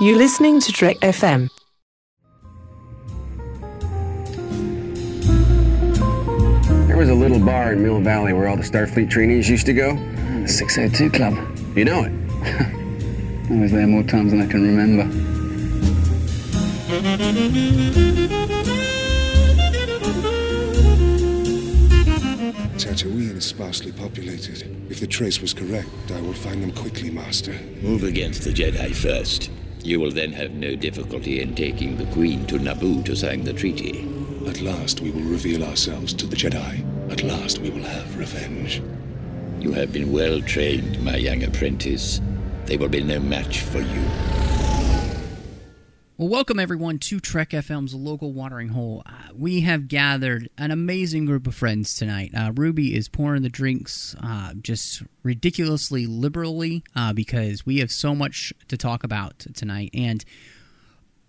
You're listening to Trek FM. There was a little bar in Mill Valley where all the Starfleet trainees used to go. The 602 Club. You know it. I was there more times than I can remember. Tatooine is sparsely populated. If the trace was correct, I will find them quickly, Master. Move against the Jedi first. You will then have no difficulty in taking the Queen to Naboo to sign the treaty. At last we will reveal ourselves to the Jedi. At last we will have revenge. You have been well trained, my young apprentice. They will be no match for you. Well, welcome everyone to Trek FM's local watering hole. Uh, we have gathered an amazing group of friends tonight. Uh, Ruby is pouring the drinks uh, just ridiculously liberally uh, because we have so much to talk about tonight. And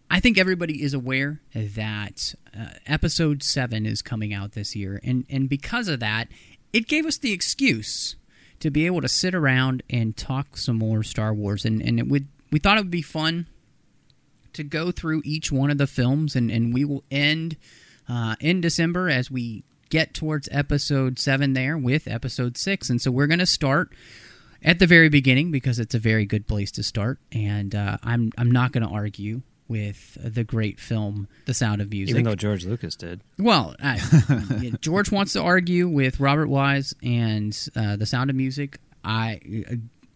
I think everybody is aware that uh, episode 7 is coming out this year. And, and because of that, it gave us the excuse to be able to sit around and talk some more Star Wars. And, and it would, we thought it would be fun to go through each one of the films, and, and we will end uh, in December as we get towards episode seven there with episode six. And so we're going to start at the very beginning because it's a very good place to start. And uh, I'm I'm not going to argue with the great film The Sound of Music, Even though George Lucas did. Well, I, George wants to argue with Robert Wise and uh, The Sound of Music. I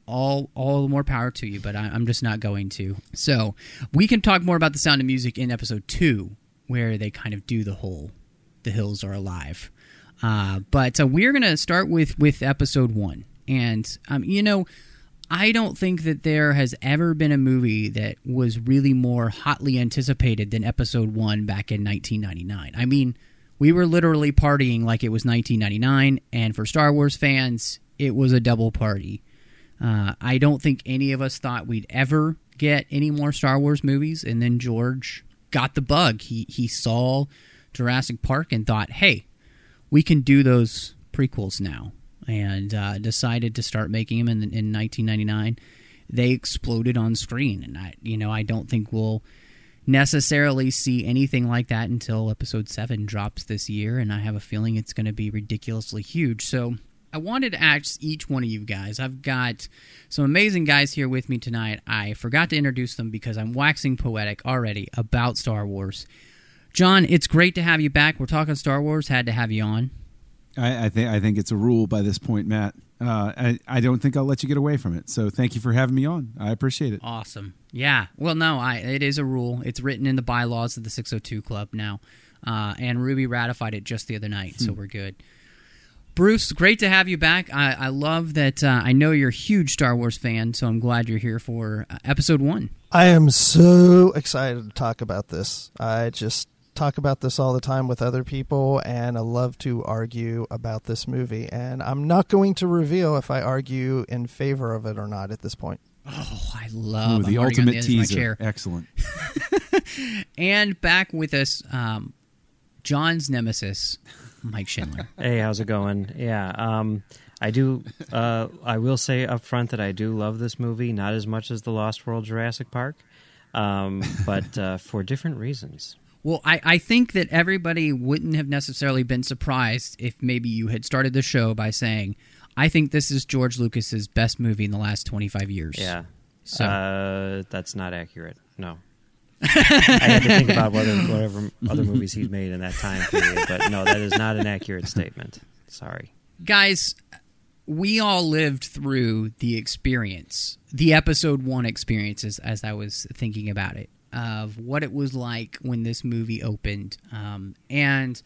all all the more power to you, but I, I'm just not going to. So we can talk more about the sound of music in episode two, where they kind of do the whole "the hills are alive." Uh, but uh, we're gonna start with with episode one, and um, you know, I don't think that there has ever been a movie that was really more hotly anticipated than episode one back in 1999. I mean, we were literally partying like it was 1999, and for Star Wars fans, it was a double party. Uh, I don't think any of us thought we'd ever get any more Star Wars movies, and then George got the bug. He he saw Jurassic Park and thought, "Hey, we can do those prequels now," and uh, decided to start making them in, in 1999. They exploded on screen, and I, you know, I don't think we'll necessarily see anything like that until Episode Seven drops this year, and I have a feeling it's going to be ridiculously huge. So I wanted to ask each one of you guys. I've got some amazing guys here with me tonight. I forgot to introduce them because I'm waxing poetic already about Star Wars. John, it's great to have you back. We're talking Star Wars. Had to have you on. I, I think I think it's a rule by this point, Matt. Uh, I, I don't think I'll let you get away from it. So thank you for having me on. I appreciate it. Awesome. Yeah. Well, no, I it is a rule. It's written in the bylaws of the 602 Club now, uh, and Ruby ratified it just the other night, so we're good. Bruce, great to have you back. I, I love that. Uh, I know you're a huge Star Wars fan, so I'm glad you're here for uh, episode one. I am so excited to talk about this. I just talk about this all the time with other people, and I love to argue about this movie. And I'm not going to reveal if I argue in favor of it or not at this point. Oh, I love Ooh, the I'm ultimate the edge of my teaser. chair. Excellent. And back with us, um, John's nemesis, Mike Schindler. Hey, how's it going? Yeah, um, I do. Uh, I will say up front that I do love this movie, not as much as the Lost World Jurassic Park, um, but uh, for different reasons. Well, I, I think that everybody wouldn't have necessarily been surprised if maybe you had started the show by saying, I think this is George Lucas's best movie in the last 25 years. Yeah, So, uh, that's not accurate. No. I had to think about whether whatever other movies he's made in that time period, but no, that is not an accurate statement. Sorry. guys, we all lived through the experience, the episode one experiences, as I was thinking about it, of what it was like when this movie opened. Um, and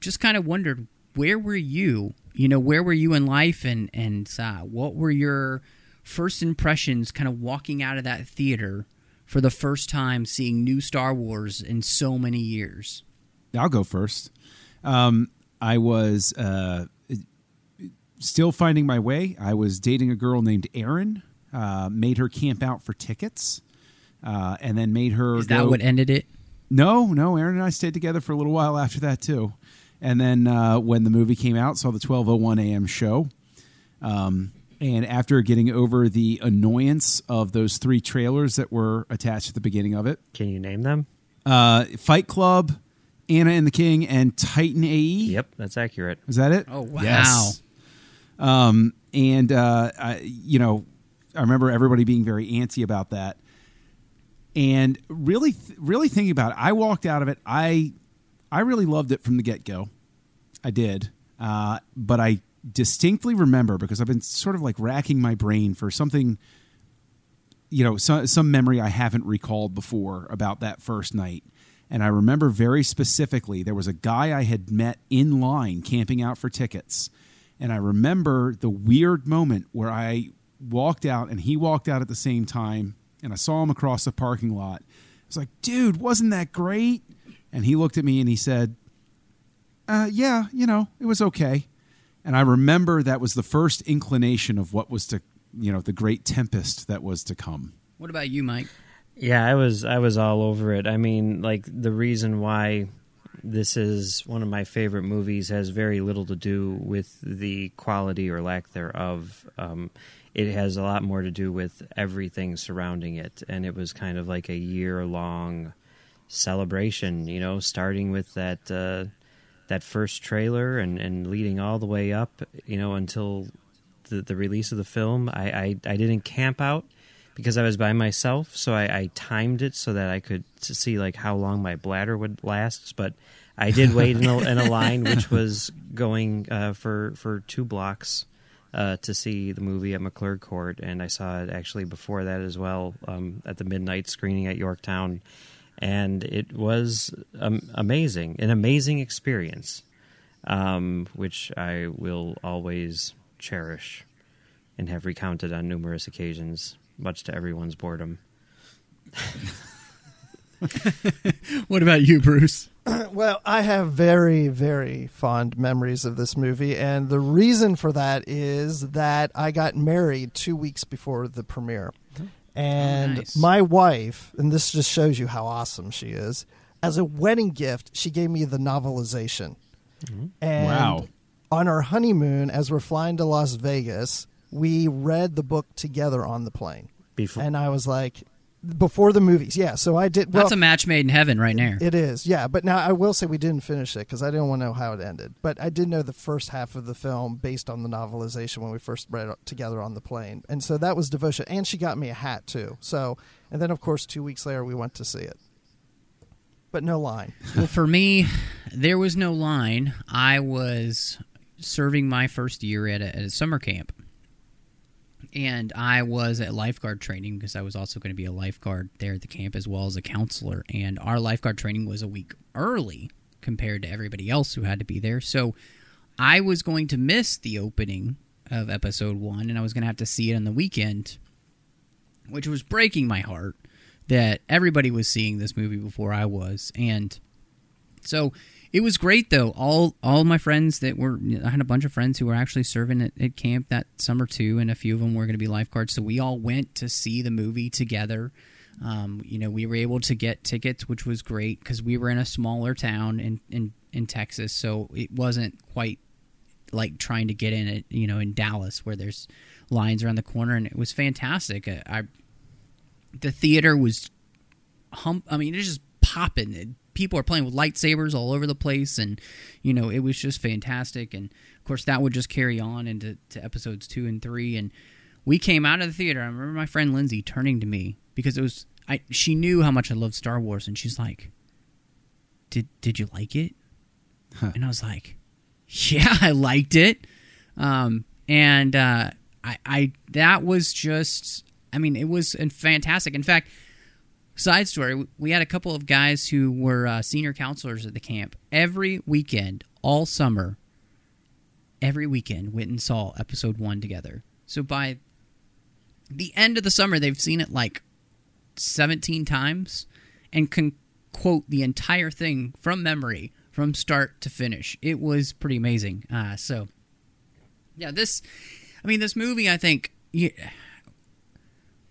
just kind of wondered, where were you? You know, where were you in life? And, and uh, what were your first impressions kind of walking out of that theater for the first time seeing new Star Wars in so many years? I'll go first. Um, I was uh, still finding my way. I was dating a girl named Erin. Uh, made her camp out for tickets, uh, and then made her. Is that go- what ended it? No, no. Erin and I stayed together for a little while after that too. And then uh, when the movie came out, saw the twelve oh one a.m. show. Um, And after getting over the annoyance of those three trailers that were attached at the beginning of it, Can you name them? uh, Fight Club, Anna and the King, and Titan AE. Yep, that's accurate. Is that it? Oh, wow. Yes. Um, and uh, I, you know, I remember everybody being very antsy about that, and really, really thinking about it. I walked out of it. I, I really loved it from the get go. I did, uh, but I distinctly remember because I've been sort of like racking my brain for something. You know, some some memory I haven't recalled before about that first night. And I remember very specifically there was a guy I had met in line camping out for tickets. And I remember the weird moment where I walked out and he walked out at the same time and I saw him across the parking lot. I was like, dude, wasn't that great? And he looked at me and he said, uh, yeah, you know, it was okay. And I remember that was the first inclination of what was to, you know, the great tempest that was to come. What about you, Mike? Yeah, I was I was all over it. I mean, like the reason why this is one of my favorite movies has very little to do with the quality or lack thereof. Um, it has a lot more to do with everything surrounding it, and it was kind of like a year long celebration. You know, starting with that uh, that first trailer and, and leading all the way up. You know, until the, the release of the film. I, I I didn't camp out because I was by myself, so I, I timed it so that I could see like how long my bladder would last. But I did wait in a, in a line which was going uh, for for two blocks uh, to see the movie at McClurg Court, and I saw it actually before that as well um, at the midnight screening at Yorktown, and it was um, amazing, an amazing experience, um, which I will always cherish and have recounted on numerous occasions much to everyone's boredom. What about you, Bruce? well, I have very, very fond memories of this movie, and the reason for that is that I got married two weeks before the premiere. And oh, nice. my wife, and this just shows you how awesome she is, as a wedding gift, she gave me the novelization. Mm-hmm. And Wow. on our honeymoon, as we're flying to Las Vegas, we read the book together on the plane. Before And I was like, before the movies, yeah. So I did. Well, That's a match made in heaven right there. it is, yeah. But now I will say we didn't finish it because I didn't want to know how it ended. But I did know the first half of the film based on the novelization when we first read it together on the plane, and so that was devotion. And she got me a hat too. So, and then of course two weeks later we went to see it, but no line. well, for me, there was no line. I was serving my first year at a, at a summer camp. And I was at lifeguard training because I was also going to be a lifeguard there at the camp as well as a counselor. And our lifeguard training was a week early compared to everybody else who had to be there. So I was going to miss the opening of episode one and I was going to have to see it on the weekend, which was breaking my heart that everybody was seeing this movie before I was. And so it was great though. All all my friends that were I had a bunch of friends who were actually serving at, at camp that summer too, and a few of them were going to be lifeguards. So we all went to see the movie together. Um, you know, we were able to get tickets, which was great because we were in a smaller town in, in in Texas, so it wasn't quite like trying to get in it. You know, in Dallas where there's lines around the corner, and it was fantastic. I, I the theater was hump. I mean, it's just popping. It- People are playing with lightsabers all over the place, and you know it was just fantastic. And of course, that would just carry on into to episodes two and three. And we came out of the theater. I remember my friend Lindsay turning to me because it was I. She knew how much I loved Star Wars, and she's like, "Did did you like it?" And I was like, "Yeah, I liked it." Um, and uh, I, I that was just. I mean, it was fantastic. In fact, side story we had a couple of guys who were uh, senior counselors at the camp. Every weekend all summer every weekend went and saw episode one together. So by the end of the summer they've seen it like 17 times and can quote the entire thing from memory from start to finish. It was pretty amazing. Uh, so yeah this i mean this movie i think yeah,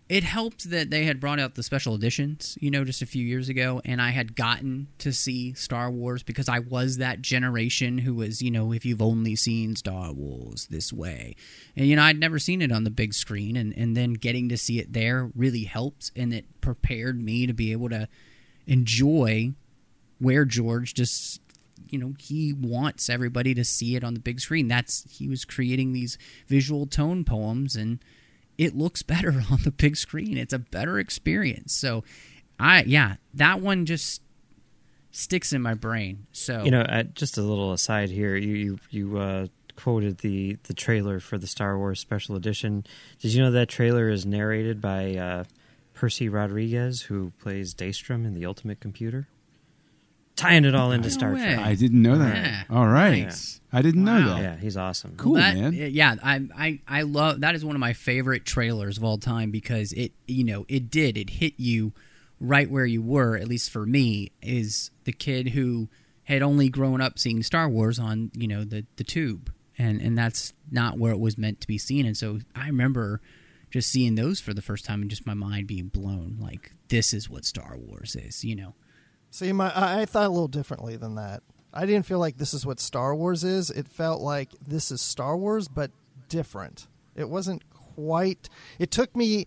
it helped that they had brought out the special editions, you know, just a few years ago, and I had gotten to see Star Wars because I was that generation who was, you know, if you've only seen Star Wars this way. And, you know, I'd never seen it on the big screen, and, and then getting to see it there really helped, and it prepared me to be able to enjoy where George just you know he wants everybody to see it on the big screen that's he was creating these visual tone poems and it looks better on the big screen it's a better experience so i yeah that one just sticks in my brain so You know, uh, just a little aside here. You you, you uh, quoted the the trailer for the Star Wars Special Edition. Did you know that trailer is narrated by uh, Percy Rodriguez, who plays Daystrom in the Ultimate Computer? Tying it all into No Star way. Trek. I didn't know that. Yeah. all right, Nice. I didn't know Wow. that. Yeah, he's awesome. Cool, that, man. Yeah, I, I I love that is one of my favorite trailers of all time because it you know it did it hit you right where you were at least for me is the kid who had only grown up seeing Star Wars on you know the the tube and and that's not where it was meant to be seen and so I remember just seeing those for the first time and just my mind being blown like this is what Star Wars is you know See, my I I thought a little differently than that. I didn't feel like this is what Star Wars is. It felt like this is Star Wars, but different. It wasn't quite. It took me.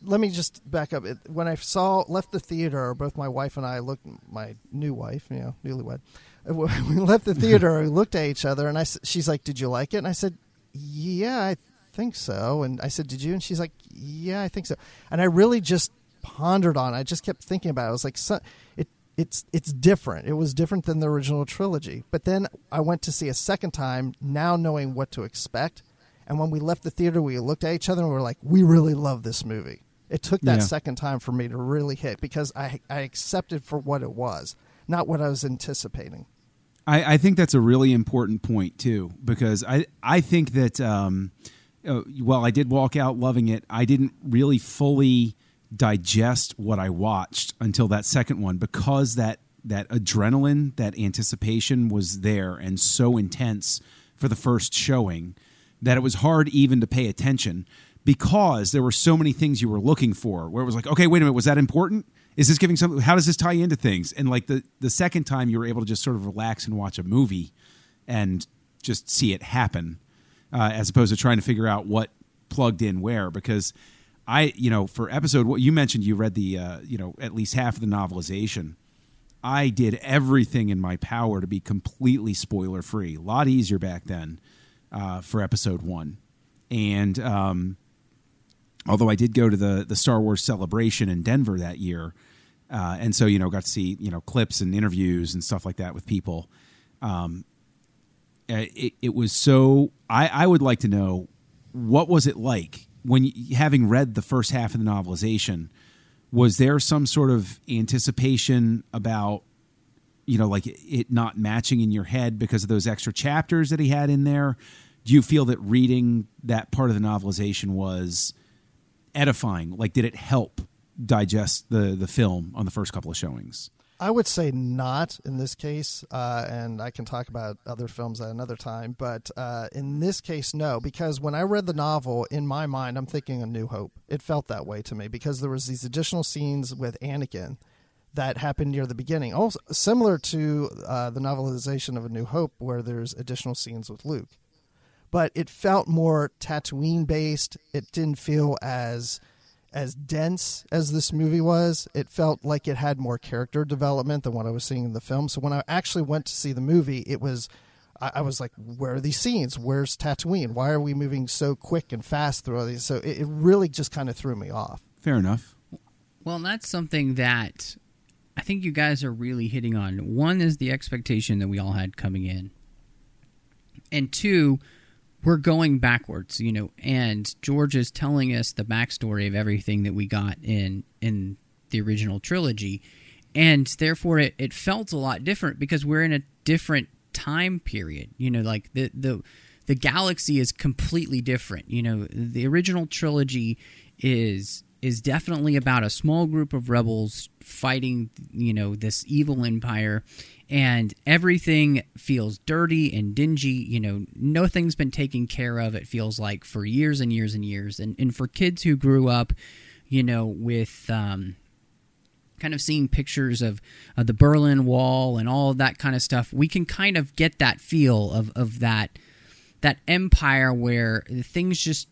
Let me just back up. It, when I saw left the theater, both my wife and I looked. My new wife, you know, newlywed. We left the theater, we looked at each other, and I. She's like, "Did you like it?" And I said, "Yeah, I think so." And I said, "Did you?" And she's like, "Yeah, I think so." And I really just pondered on. it. I just kept thinking about it. I was like, "It it's it's different. It was different than the original trilogy." But then I went to see a second time, now knowing what to expect. And when we left the theater, we looked at each other and we were like, "We really love this movie." It took that Yeah. second time for me to really hit because I I accepted for what it was, not what I was anticipating. I, I think that's a really important point too, because I I think that um, uh, while I did walk out loving it, I didn't really fully digest what I watched until that second one because that that adrenaline, that anticipation was there and so intense for the first showing that it was hard even to pay attention because there were so many things you were looking for where it was like okay wait a minute was that important? Is this giving something how does this tie into things? And like the the second time you were able to just sort of relax and watch a movie and just see it happen uh, as opposed to trying to figure out what plugged in where because i you know for episode what you mentioned you read the uh, you know at least half of the novelization I did everything in my power to be completely spoiler free. A lot easier back then uh, for episode one. And um, although I did go to the the Star Wars celebration in Denver that year, uh, and so you know got to see you know clips and interviews and stuff like that with people. Um, uh, it, it was so. I, I would like to know what was it like when you, having read the first half of the novelization was there some sort of anticipation about you know like it not matching in your head because of those extra chapters that he had in there? Do you feel that reading that part of the novelization was edifying? Like did it help digest the the film on the first couple of showings I would say not in this case, uh, and I can talk about other films at another time. But uh, in this case, no, because when I read the novel, in my mind, I'm thinking A New Hope. It felt that way to me because there was these additional scenes with Anakin that happened near the beginning, also similar to uh, the novelization of A New Hope, where there's additional scenes with Luke. But it felt more Tatooine based. It didn't feel as as dense as this movie was. It felt like it had more character development than what I was seeing in the film. So when I actually went to see the movie, it was I, I was like, where are these scenes? Where's Tatooine? Why are we moving so quick and fast through all these? So it, it really just kind of threw me off. fair enough Well, that's something that I think you guys are really hitting on. One is the expectation that we all had coming in, and two, we're going backwards, you know. And George is telling us the backstory of everything that we got in in the original trilogy, and therefore it, it felt a lot different because we're in a different time period. You know, like the the the galaxy is completely different. You know, the original trilogy is is definitely about a small group of rebels fighting, you know, this evil empire and everything feels dirty and dingy, you know, nothing's been taken care of it feels like for years and years and years. And and for kids who grew up you know, with um, kind of seeing pictures of, of the Berlin Wall and all that kind of stuff, we can kind of get that feel of, of that that empire where things just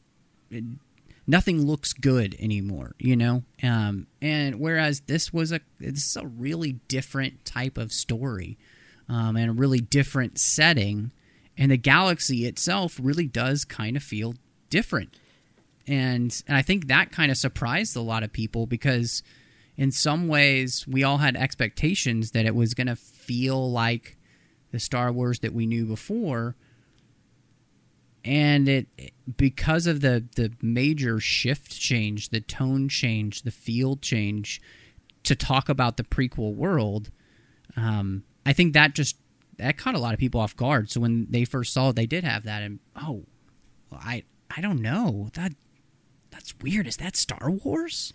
nothing looks good anymore, you know. Um, and whereas this was a this is a really different type of story, um, and a really different setting, and the galaxy itself really does kind of feel different, and and I think that kind of surprised a lot of people because in some ways we all had expectations that it was going to feel like the Star Wars that we knew before and it because of the the major shift change, the tone change, the feel change to talk about the prequel world, um, I think that just that caught a lot of people off guard. So when they first saw it, they did have that, and oh, well, I I don't know that that's weird. Is that Star Wars?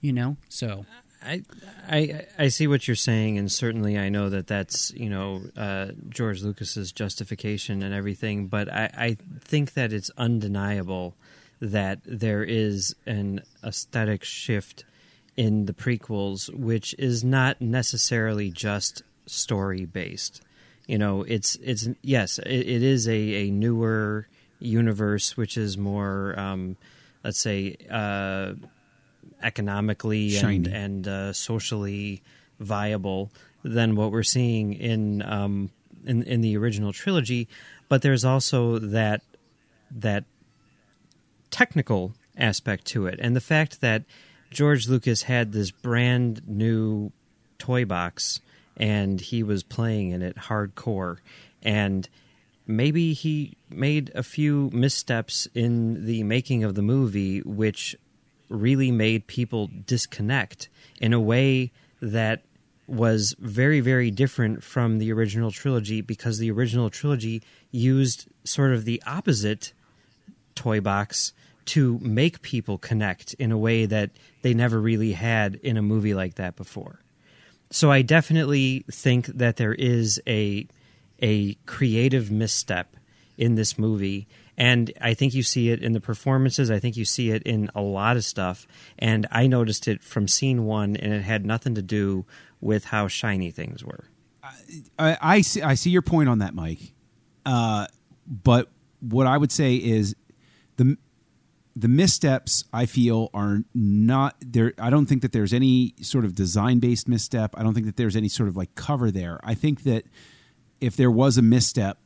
You know, so I, I I see what you're saying, and certainly I know that that's you know uh, George Lucas's justification and everything. But I, I think that it's undeniable that there is an aesthetic shift in the prequels, which is not necessarily just story based. You know, it's it's yes, it, it is a, a newer universe, which is more, um, let's say. Uh, economically Shiny. and, and uh, socially viable than what we're seeing in, um, in in the original trilogy. But there's also that that technical aspect to it, and the fact that George Lucas had this brand new toy box and he was playing in it hardcore and maybe he made a few missteps in the making of the movie which really made people disconnect in a way that was very, very different from the original trilogy because the original trilogy used sort of the opposite toy box to make people connect in a way that they never really had in a movie like that before. So I definitely think that there is a a creative misstep in this movie and I think you see it in the performances. I think you see it in a lot of stuff. And I noticed it from scene one, and it had nothing to do with how shiny things were. I, I see. I see your point on that, Mike. Uh, but what I would say is the the missteps I feel are not there. I don't think that there's any sort of design based misstep. I don't think that there's any sort of like cover there. I think that if there was a misstep,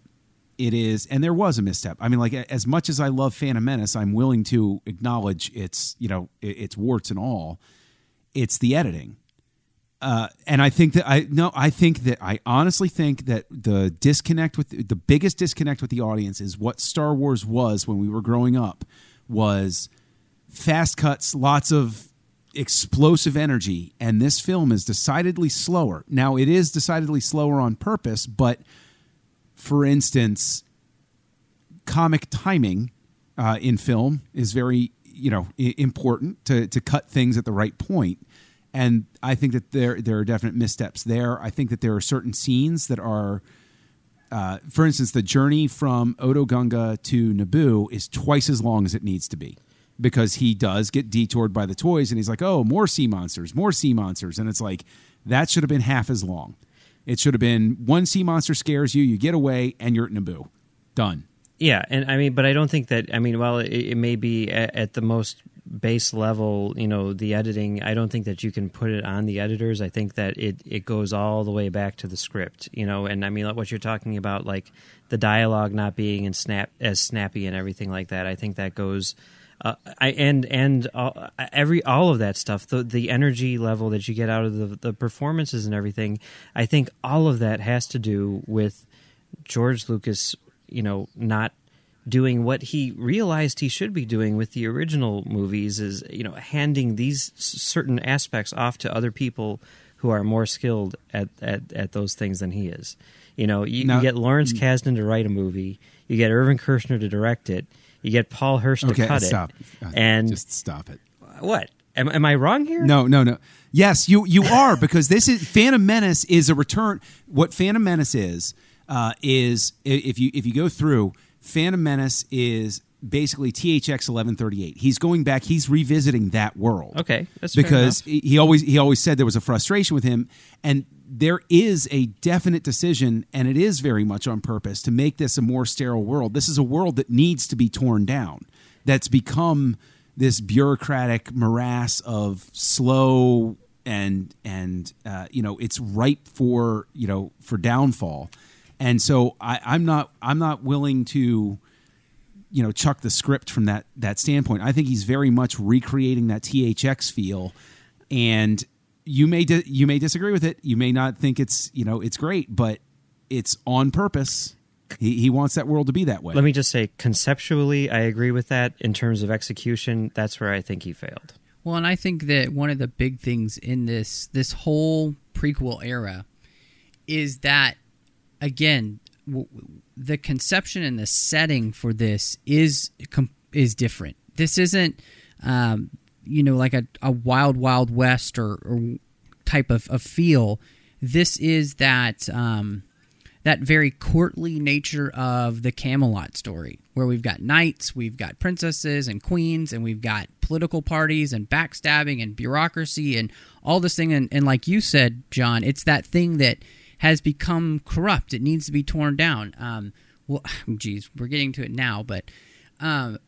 it is, and there was a misstep. I mean, like as much as I love Phantom Menace, I'm willing to acknowledge its you know its warts and all. It's the editing, uh, and I think that I no, I think that I honestly think that the disconnect with the biggest disconnect with the audience is what Star Wars was when we were growing up was fast cuts, lots of explosive energy, and this film is decidedly slower. Now, it is decidedly slower on purpose, but for instance, comic timing uh, in film is very you know I- important to to cut things at the right point. And I think that there there are definite missteps there. I think that there are certain scenes that are, uh, for instance, the journey from Otoh Gunga to Naboo is twice as long as it needs to be because he does get detoured by the toys and he's like, oh, more sea monsters, more sea monsters. And it's like, that should have been half as long. It should have been one sea monster scares you, you get away, and you're at Naboo. Done. Yeah, and I mean, but I don't think that. I mean, while it, it may be at, at the most base level, you know, the editing, I don't think that you can put it on the editors. I think that it it goes all the way back to the script, you know. And I mean, like what you're talking about, like the dialogue not being in snap as snappy and everything like that. I think that goes. Uh, I and and all, every all of that stuff, the the energy level that you get out of the the performances and everything, I think all of that has to do with George Lucas, you know, not doing what he realized he should be doing with the original movies is you know handing these certain aspects off to other people who are more skilled at at, at those things than he is. You know, you, Now- you get Lawrence Kasdan to write a movie, you get Irvin Kershner to direct it, you get Paul Hirsch to cut stop. it, and just stop it. what? Am, am I wrong here? No, no, no. Yes, you you are because this is Phantom Menace is a return. What Phantom Menace is uh, is if you if you go through Phantom Menace is basically THX 1138. He's going back. He's revisiting that world. Okay, that's because he always he always said there was a frustration with him, and there is a definite decision, and it is very much on purpose to make this a more sterile world. This is a world that needs to be torn down. That's become this bureaucratic morass of slow and and uh, you know it's ripe for you know for downfall. And so I, I'm not I'm not willing to you know chuck the script from that that standpoint. I think he's very much recreating that THX feel, and you may di- you may disagree with it. You may not think it's you know it's great, but it's on purpose. He, he wants that world to be that way. Let me just say, conceptually, I agree with that. In terms of execution, that's where I think he failed. Well, and I think that one of the big things in this this whole prequel era is that again, w- w- the conception and the setting for this is com- is different. This isn't, um, you know, like a, a wild wild west or, or type of, of feel. This is that um, that very courtly nature of the Camelot story, where we've got knights, we've got princesses and queens, and we've got political parties and backstabbing and bureaucracy and all this thing. And, and like you said, John, it's that thing that has become corrupt. It needs to be torn down. Um, well, geez, we're getting to it now, but um,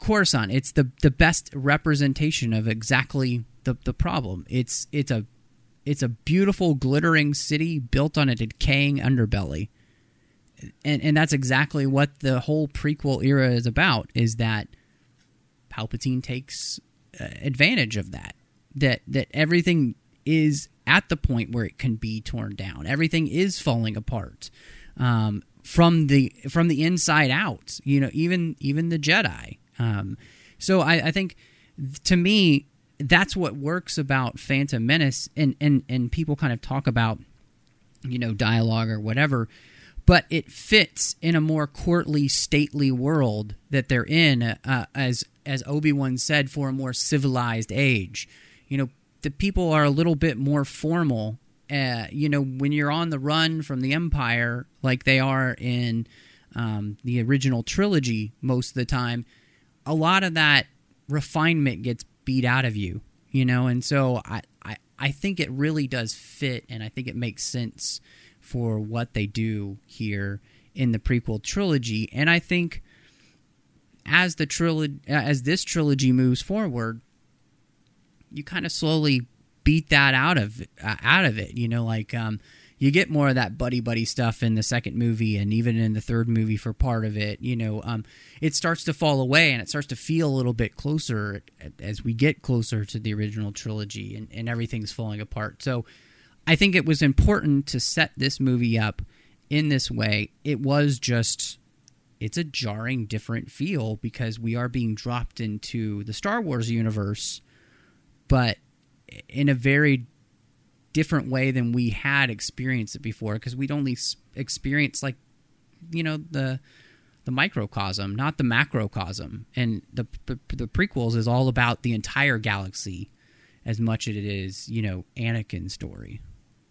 Coruscant, it's the the best representation of exactly the the problem. It's it's a it's a beautiful glittering city built on a decaying underbelly. And and that's exactly what the whole prequel era is about is that Palpatine takes uh, advantage of that. That that everything is at the point where it can be torn down. Everything is falling apart. Um, from the from the inside out, you know, even even the Jedi. Um, so I, I think to me that's what works about Phantom Menace, and and and people kind of talk about you know dialogue or whatever, but it fits in a more courtly, stately world that they're in, uh, as as Obi Wan said, for a more civilized age. You know, the people are a little bit more formal. Uh, you know, when you're on the run from the Empire, like they are in um, the original trilogy, most of the time, a lot of that refinement gets beat out of you, you know, and so I, I, I think it really does fit, and I think it makes sense for what they do here in the prequel trilogy, and I think as the trilogy, as this trilogy moves forward, you kind of slowly beat that out of uh, out of it, you know, like um, you get more of that buddy buddy stuff in the second movie and even in the third movie for part of it you know um, it starts to fall away and it starts to feel a little bit closer as we get closer to the original trilogy and, and everything's falling apart. So i think it was important to set this movie up in this way. It was just it's a jarring different feel because we are being dropped into the star wars universe but in a very different way than we had experienced it before because we'd only experienced like you know the the microcosm not the macrocosm. And the, the the prequels is all about the entire galaxy as much as it is you know Anakin's story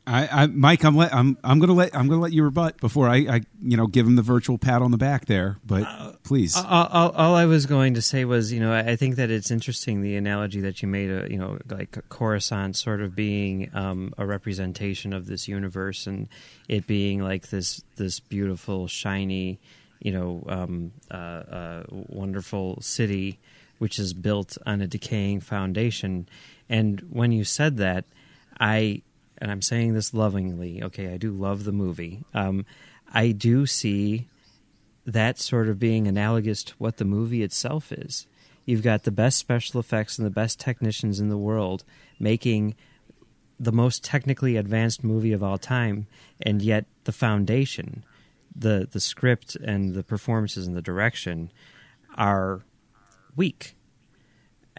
I, I Mike, I'm let I'm I'm gonna let I'm gonna let you rebut before I, I you know give him the virtual pat on the back there. But Uh, please, All, all, all I was going to say was, you know, I think that it's interesting the analogy that you made, uh, you know, like Coruscant sort of being um, a representation of this universe, and it being like this this beautiful, shiny, you know, um, uh, uh, wonderful city, which is built on a decaying foundation. And when you said that, I and I'm saying this lovingly. Okay, I do love the movie. Um, I do see that sort of being analogous to what the movie itself is. You've got the best special effects and the best technicians in the world making the most technically advanced movie of all time, and yet the foundation, the the script and the performances and the direction are weak.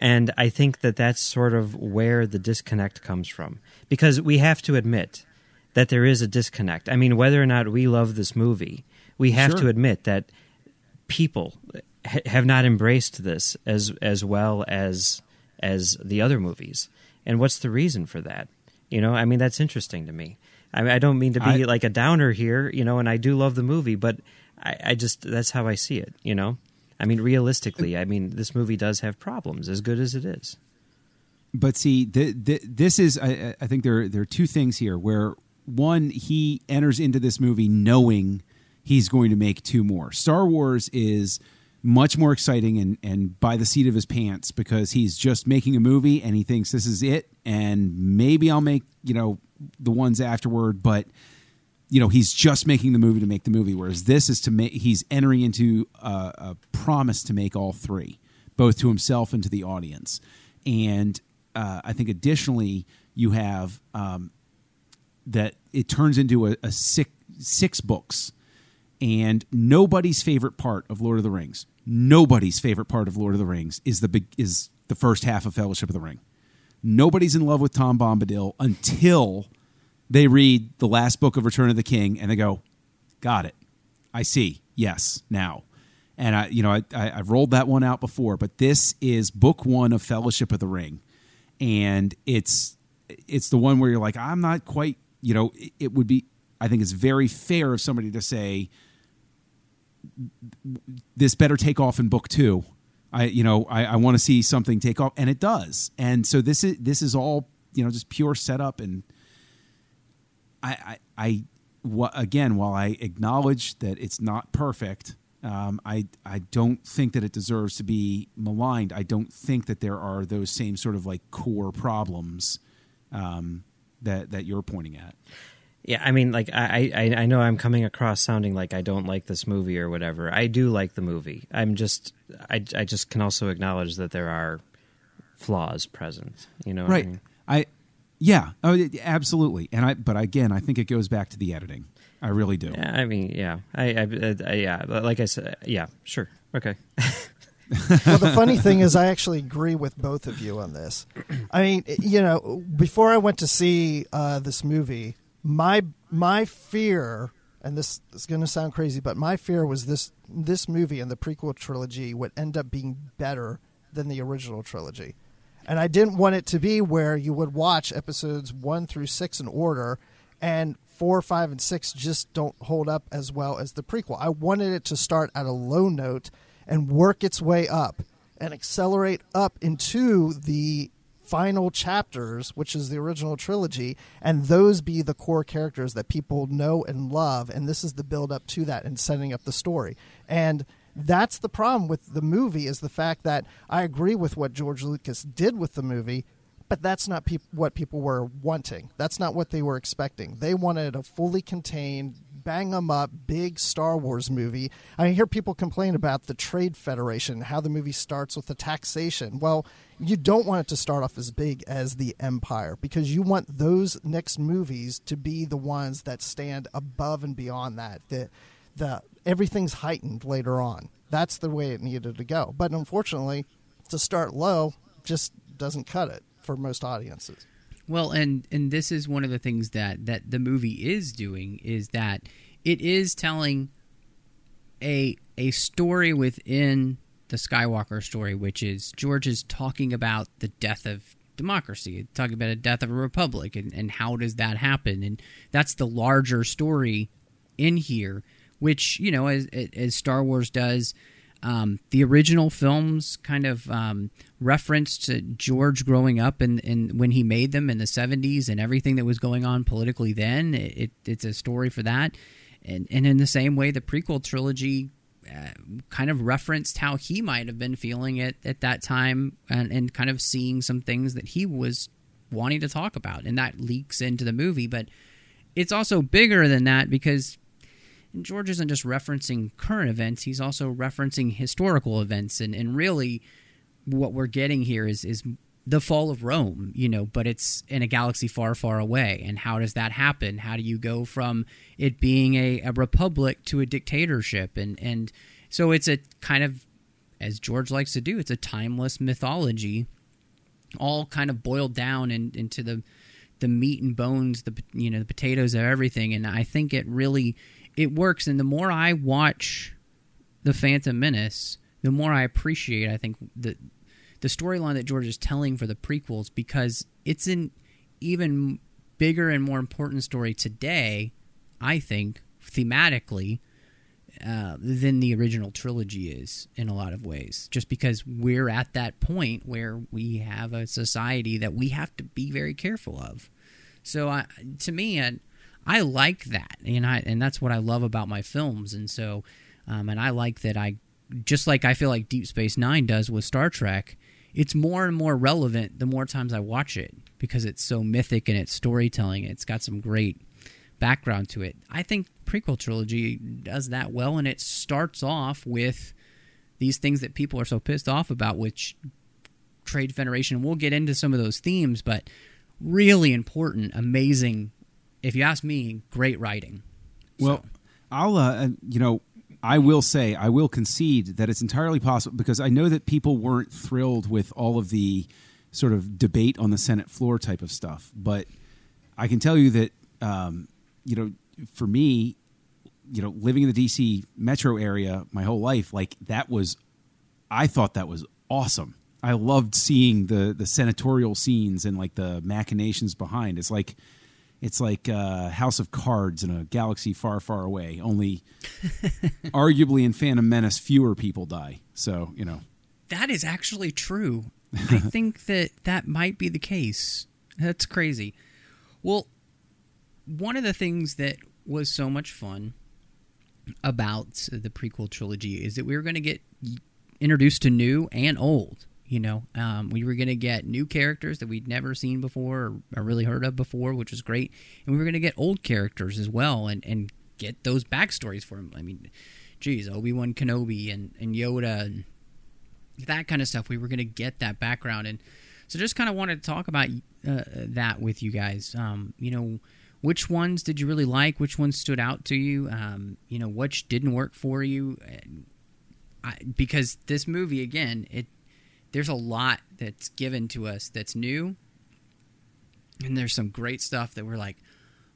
And I think that that's sort of where the disconnect comes from. Because we have to admit that there is a disconnect. I mean, whether or not we love this movie, we have Sure. to admit that people ha- have not embraced this as as well as as the other movies. And what's the reason for that? You know, I mean, that's interesting to me. I mean, I don't mean to be I- like a downer here, you know, and I do love the movie, but I, I just that's how I see it. You know, I mean, realistically, I mean, this movie does have problems, as good as it is. but see, th- th- this is I, I think there there are two things here. Where one, he enters into this movie knowing he's going to make two more. Star Wars is much more exciting and and by the seat of his pants because he's just making a movie and he thinks this is it and maybe I'll make you know the ones afterward, but you know he's just making the movie to make the movie whereas this is to make he's entering into a, a promise to make all three both to himself and to the audience. And uh, i think additionally you have um, that it turns into a, a six, six books. And nobody's favorite part of lord of the rings nobody's favorite part of lord of the rings is the big is the first half of fellowship of the ring. Nobody's in love with tom bombadil until they read the last book of Return of the King and they go, "Got it, I see. Yes, now." And I, you know, I, I, I've rolled that one out before, but this is book one of Fellowship of the Ring, and it's it's the one where you're like, I'm not quite, you know, it, it would be. I think it's very fair of somebody to say this better take off in book two. I, you know, I, I want to see something take off, and it does. And so this is this is all, you know, just pure setup and I, I, I wha- again, while I acknowledge that it's not perfect, um, I, I don't think that it deserves to be maligned. I don't think that there are those same sort of like core problems um, that that you're pointing at. Yeah, I mean, like I, I, I know I'm coming across sounding like I don't like this movie or whatever. I do like the movie. I'm just, I, I just can also acknowledge that there are flaws present. You know, what right? I, mean? I, yeah, oh, y- absolutely. And I, but again, I think it goes back to the editing. I really do. Yeah, I mean, yeah, I, I, I yeah, like I said, yeah, sure, okay. well, the funny thing is, I actually agree with both of you on this. I mean, you know, before I went to see uh, this movie, my my fear, and this is going to sound crazy, but my fear was this this movie and the prequel trilogy would end up being better than the original trilogy, and I didn't want it to be where you would watch episodes one through six in order, and four, five, and six just don't hold up as well as the prequel. I wanted it to start at a low note and work its way up and accelerate up into the final chapters, which is the original trilogy, and those be the core characters that people know and love. And this is the build up to that and setting up the story. And that's the problem with the movie is the fact that I agree with what George Lucas did with the movie, but that's not peop- what people were wanting. That's not what they were expecting. They wanted a fully contained, bang 'em up, big Star Wars movie. I hear people complain about the Trade Federation, how the movie starts with the taxation. Well, you don't want it to start off as big as the Empire because you want those next movies to be the ones that stand above and beyond that. The, the everything's heightened later on. That's the way it needed to go. But unfortunately, to start low just doesn't cut it for most audiences. Well, and and this is one of the things that that the movie is doing is that it is telling a a story within the Skywalker story, which is George is talking about the death of democracy, talking about the death of a republic, and, and how does that happen, and that's the larger story in here, which you know as as Star Wars does. Um, the original films kind of um, referenced George growing up and, and when he made them in the 70s and everything that was going on politically then. It, it's a story for that. And, and in the same way, the prequel trilogy uh, kind of referenced how he might have been feeling it at that time and, and kind of seeing some things that he was wanting to talk about. And that leaks into the movie. But it's also bigger than that because and George isn't just referencing current events, he's also referencing historical events. And, and really, what we're getting here is, is the fall of Rome, you know, but it's in a galaxy far, far away. And how does that happen? How do you go from it being a, a republic to a dictatorship? And, and so it's a kind of, as George likes to do, it's a timeless mythology, all kind of boiled down in, into the the meat and bones, the you know the potatoes of everything. And I think it really it works. And the more I watch the Phantom Menace, the more I appreciate. I think the the storyline that George is telling for the prequels because it's an even bigger and more important story today. I think thematically uh, than the original trilogy is in a lot of ways. Just because we're at that point where we have a society that we have to be very careful of. So, I, to me, I like that, and I and that's what I love about my films. And so, um, and I like that I just like I feel like Deep Space Nine does with Star Trek. It's more and more relevant the more times I watch it because it's so mythic and its storytelling. It's got some great background to it. I think prequel trilogy does that well, and it starts off with these things that people are so pissed off about, which Trade Federation. We'll get into some of those themes, but really important, amazing. If you ask me, great writing. Well, I'll, uh, you know, I will say, I will concede that it's entirely possible because I know that people weren't thrilled with all of the sort of debate on the Senate floor type of stuff. But I can tell you that, um, you know, for me, you know, living in the DC metro area my whole life, like that was, I thought that was awesome. I loved seeing the the senatorial scenes and like the machinations behind. It's like it's like uh, House of Cards in a galaxy far, far away. Only, arguably, in Phantom Menace, fewer people die. So you know that is actually true. I think that that might be the case. That's crazy. Well, one of the things that was so much fun about the prequel trilogy is that we were going to get introduced to new and old. You know, um, we were going to get new characters that we'd never seen before or, or really heard of before, which was great. And we were going to get old characters as well and, and get those backstories for them. I mean, geez, Obi Wan Kenobi and, and Yoda and that kind of stuff. We were going to get that background. And so just kind of wanted to talk about uh, that with you guys. Um, you know, which ones did you really like? Which ones stood out to you? Um, you know, which didn't work for you? I, because this movie, again, it there's a lot that's given to us that's new, and there's some great stuff that we're like,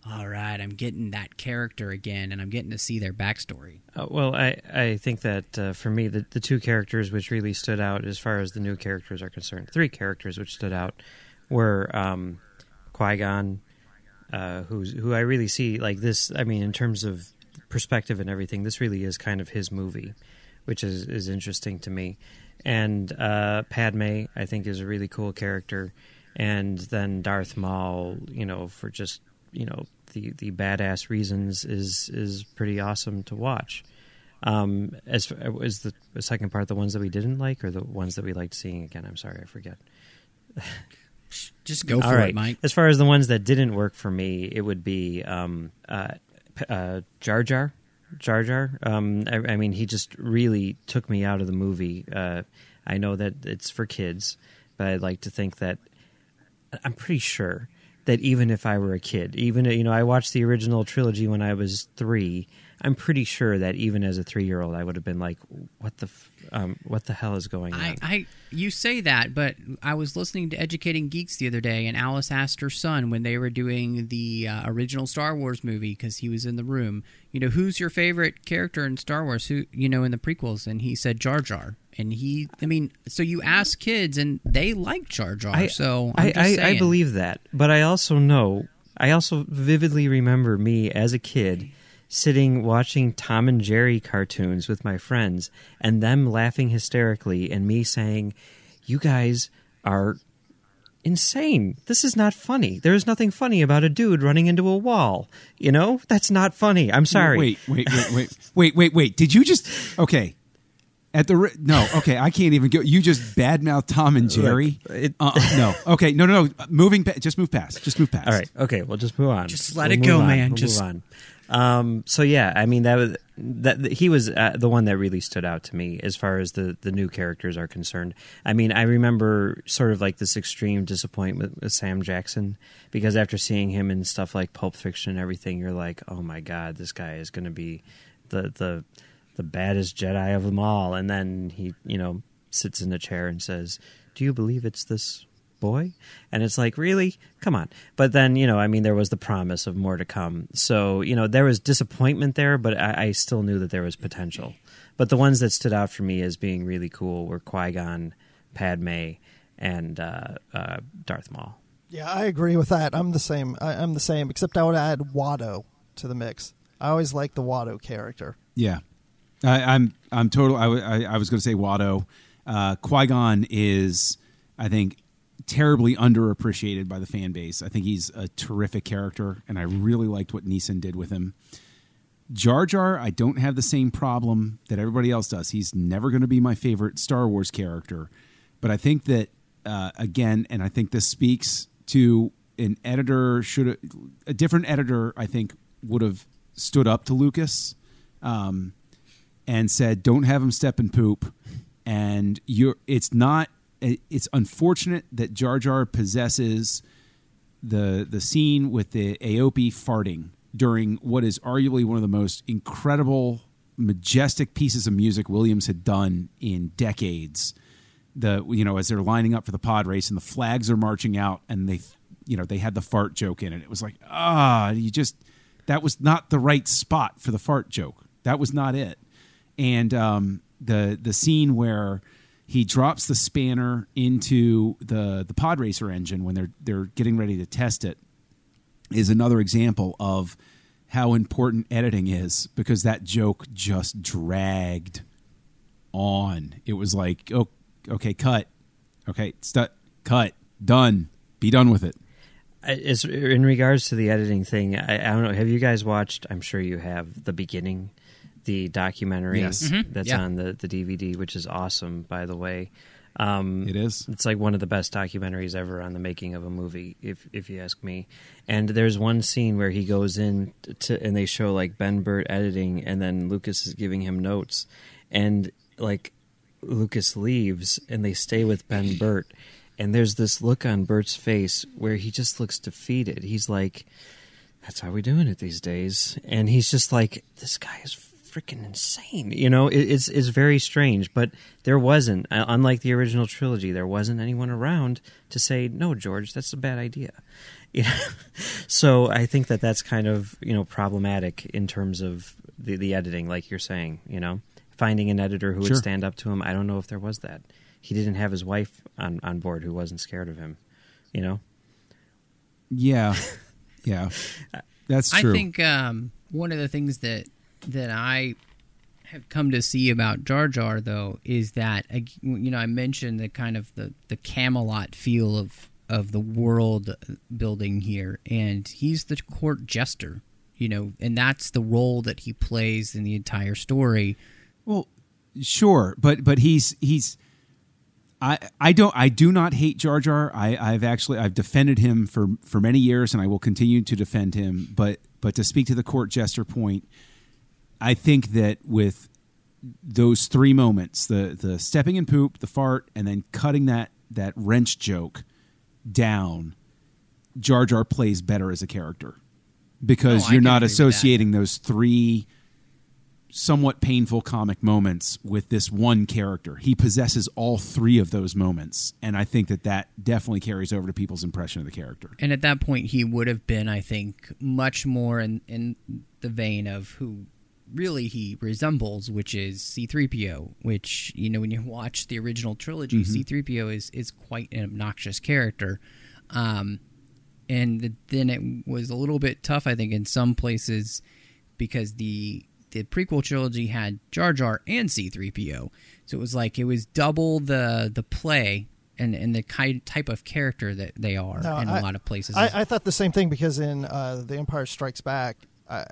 all right, I'm getting that character again, and I'm getting to see their backstory. Uh, well, I, I think that uh, for me, the, the two characters which really stood out as far as the new characters are concerned, three characters which stood out were um, Qui Gon, uh, who's who I really see like this. I mean, in terms of perspective and everything, this really is kind of his movie, which is is interesting to me and uh, Padme, I think, is a really cool character, and then Darth Maul, you know, for just you know the the badass reasons, is is pretty awesome to watch. Um, as is the, the second part, the ones that we didn't like, or the ones that we liked seeing again? I'm sorry, I forget. Just go for All right. it, Mike. As far as the ones that didn't work for me, it would be um, uh, uh, Jar Jar. Jar Jar. Um, I, I, mean, he just really took me out of the movie. Uh, I know that it's for kids, but I'd like to think that I'm pretty sure that even if I were a kid, even you know, I watched the original trilogy when I was three. I'm pretty sure that even as a three year old, I would have been like, "What the, f- um, what the hell is going on?" I, I, you say that, but I was listening to Educating Geeks the other day, and Alice asked her son when they were doing the uh, original Star Wars movie because he was in the room. You know, who's your favorite character in Star Wars? Who you know in the prequels? And he said Jar Jar. And he, I mean, so you ask kids, and they like Jar Jar. I, so I, I, I believe that, but I also know, I also vividly remember me as a kid sitting watching Tom and Jerry cartoons with my friends and them laughing hysterically and me saying, "You guys are insane. This is not funny. There is nothing funny about a dude running into a wall. You know? That's not funny. I'm sorry." Wait, wait, wait, wait, wait, wait, wait. Did you just okay? At the no, okay, I can't even go. You just badmouth Tom and Jerry. Look, it- uh, no, okay, no, no, no. Moving, pa- just move past. Just move past. All right. Okay. We'll just move on. Just let We'll it go, on. man. We'll Just- move on. Um, so yeah, I mean that was that he was uh, the one that really stood out to me as far as the the new characters are concerned. I mean, I remember sort of like this extreme disappointment with Sam Jackson because after seeing him in stuff like Pulp Fiction and everything, you're like, oh my god, this guy is going to be the the the baddest Jedi of them all. And then he, you know, sits in a chair and says, "Do you believe it's this boy?" And it's like, really? Come on. But then, you know, I mean, there was the promise of more to come. So, you know, there was disappointment there, but I, I still knew that there was potential. But the ones that stood out for me as being really cool were Qui Gon, Padme, and uh, uh, Darth Maul. Yeah, I agree with that. I'm the same. I, I'm the same, except I would add Watto to the mix. I always like the Watto character. Yeah. I, I'm I'm total. I was going to say Watto. Uh, Qui Gon is, I think, terribly underappreciated by the fan base. I think he's a terrific character, and I really liked what Neeson did with him. Jar Jar, I don't have the same problem that everybody else does. He's never going to be my favorite Star Wars character, but I think that uh, again, and I think this speaks to an editor should a different editor. I think would have stood up to Lucas. Um, and said, "Don't have him step and poop." And you're, it's not. It's unfortunate that Jar Jar possesses the the scene with the eopie farting during what is arguably one of the most incredible, majestic pieces of music Williams had done in decades. The you know as they're lining up for the pod race and the flags are marching out and they you know they had the fart joke in it. It was like ah, you just that was not the right spot for the fart joke. That was not it and um, the the scene where he drops the spanner into the the pod racer engine when they're they're getting ready to test it is another example of how important editing is because that joke just dragged on. It was like, oh, okay, cut, okay, stu- cut, done, be done with it. As in regards to the editing thing, I, I don't know. Have you guys watched? I'm sure you have the beginning, the documentary Yes. Mhm. that's Yeah. on the the DVD, which is awesome, by the way. Um, It is. It's like one of the best documentaries ever on the making of a movie, if if you ask me. And there's one scene where he goes in to, and they show like Ben Burtt editing, and then Lucas is giving him notes, and like Lucas leaves, and they stay with Ben Burtt, and there's this look on Burtt's face where he just looks defeated. He's like, "That's how we're doing it these days," and he's just like, "This guy is." Freaking insane. You know it, it's it's very strange but there wasn't uh, unlike the original trilogy there wasn't anyone around to say no george that's a bad idea. You know? so i think that that's kind of you know problematic in terms of the, the editing like you're saying you know? Finding an editor who Sure. would stand up to him i don't know if there was that. He didn't have his wife on, on board who wasn't scared of him you know? Yeah, yeah, that's true. I think um, one of the things that that I have come to see about Jar Jar though is that you know I mentioned the kind of the the Camelot feel of of the world building here, and he's the court jester, you know, and that's the role that he plays in the entire story. Well, sure, but but he's he's. I, I don't I do not hate Jar Jar. I, I've actually I've defended him for, for many years and I will continue to defend him. But but to speak to the court jester point, I think that with those three moments, the the stepping in poop, the fart, and then cutting that that wrench joke down, Jar Jar plays better as a character because oh, No, you're not associating those three somewhat painful comic moments with this one character. He possesses all three of those moments, and I think that that definitely carries over to people's impression of the character. And at that point, he would have been, I think, much more in, in the vein of who really he resembles, which is C3PO. Which, you know, when you watch the original trilogy, C3PO is, is quite an obnoxious character. Um, and then it was a little bit tough, I think, in some places because the the prequel trilogy had Jar Jar and C3PO. So it was like it was double the the play and, and the kind type of character that they are No, in I- a lot of places. I, I thought the same thing because in uh, The Empire Strikes Back uh,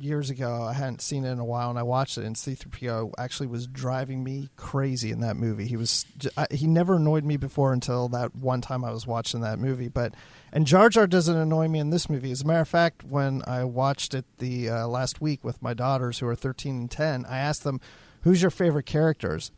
years ago, I hadn't seen it in a while, and I watched it, and C-3PO actually was driving me crazy in that movie. He was I, he never annoyed me before until that one time I was watching that movie. But and Jar Jar doesn't annoy me in this movie. As a matter of fact, when I watched it the uh, last week with my daughters who are 13 and 10, I asked them, "Who's your favorite characters?"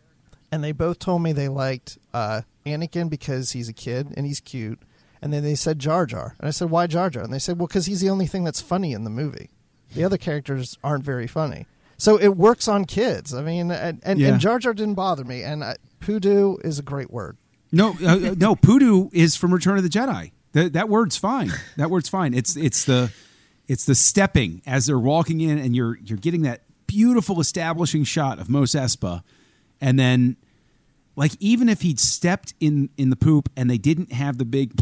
and they both told me they liked uh, Anakin because he's a kid and he's cute. And then they said Jar Jar, and I said, "Why Jar Jar?" And they said, "Well, because he's the only thing that's funny in the movie. The other characters aren't very funny, so it works on kids. I mean, and and, Yeah. and Jar Jar didn't bother me. And uh, Poodoo is a great word. No, uh, no, Poodoo is from Return of the Jedi. That that word's fine. That word's fine. It's it's the it's the stepping as they're walking in, and you're you're getting that beautiful establishing shot of Mos Espa, and then like even if he'd stepped in in the poop and they didn't have the big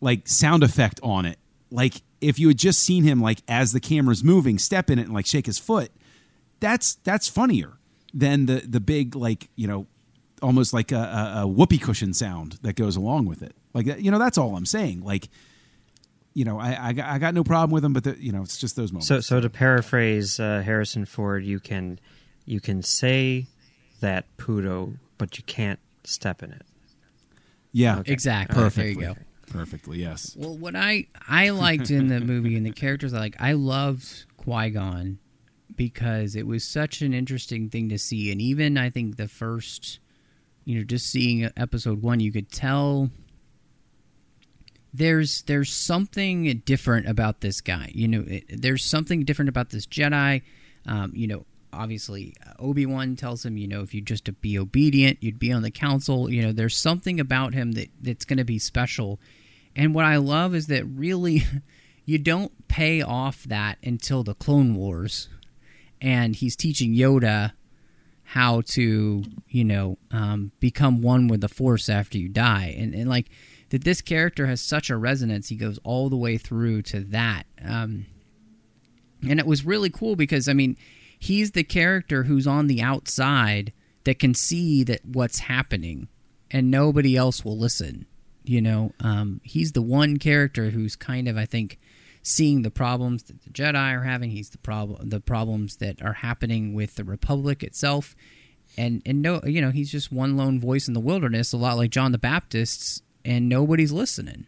like sound effect on it, like if you had just seen him like as the camera's moving, step in it and like shake his foot, that's that's funnier than the the big like you know almost like a, a, a whoopee cushion sound that goes along with it. Like you know, that's all I'm saying. Like you know, I I got, I got no problem with them, but the, you know, it's just those moments. So, so to paraphrase uh, Harrison Ford, you can you can say that Poodoo, but you can't step in it. yeah, Exactly. perfectly, There you go. Perfectly. Yes, Well, what I I liked in the movie and the characters I like, I loved Qui Gon because it was such an interesting thing to see, and even I think the first, you know, just seeing episode one, you could tell there's there's something different about this guy. You know, it, there's something different about this Jedi. Um, you know, obviously Obi Wan tells him, you know, if you just be obedient, you'd be on the council. You know, there's something about him that that's going to be special. And what I love is that really, you don't pay off that until the Clone Wars, and he's teaching Yoda how to, you know, um, become one with the Force after you die, and and like that this character has such a resonance. He goes all the way through to that, um, and it was really cool because I mean, he's the character who's on the outside that can see that what's happening, and nobody else will listen. You know, um, he's the one character who's kind of, I think, seeing the problems that the Jedi are having. He's the problem, the problems that are happening with the Republic itself, and and no, you know, he's just one lone voice in the wilderness, a lot like John the Baptist's, and nobody's listening.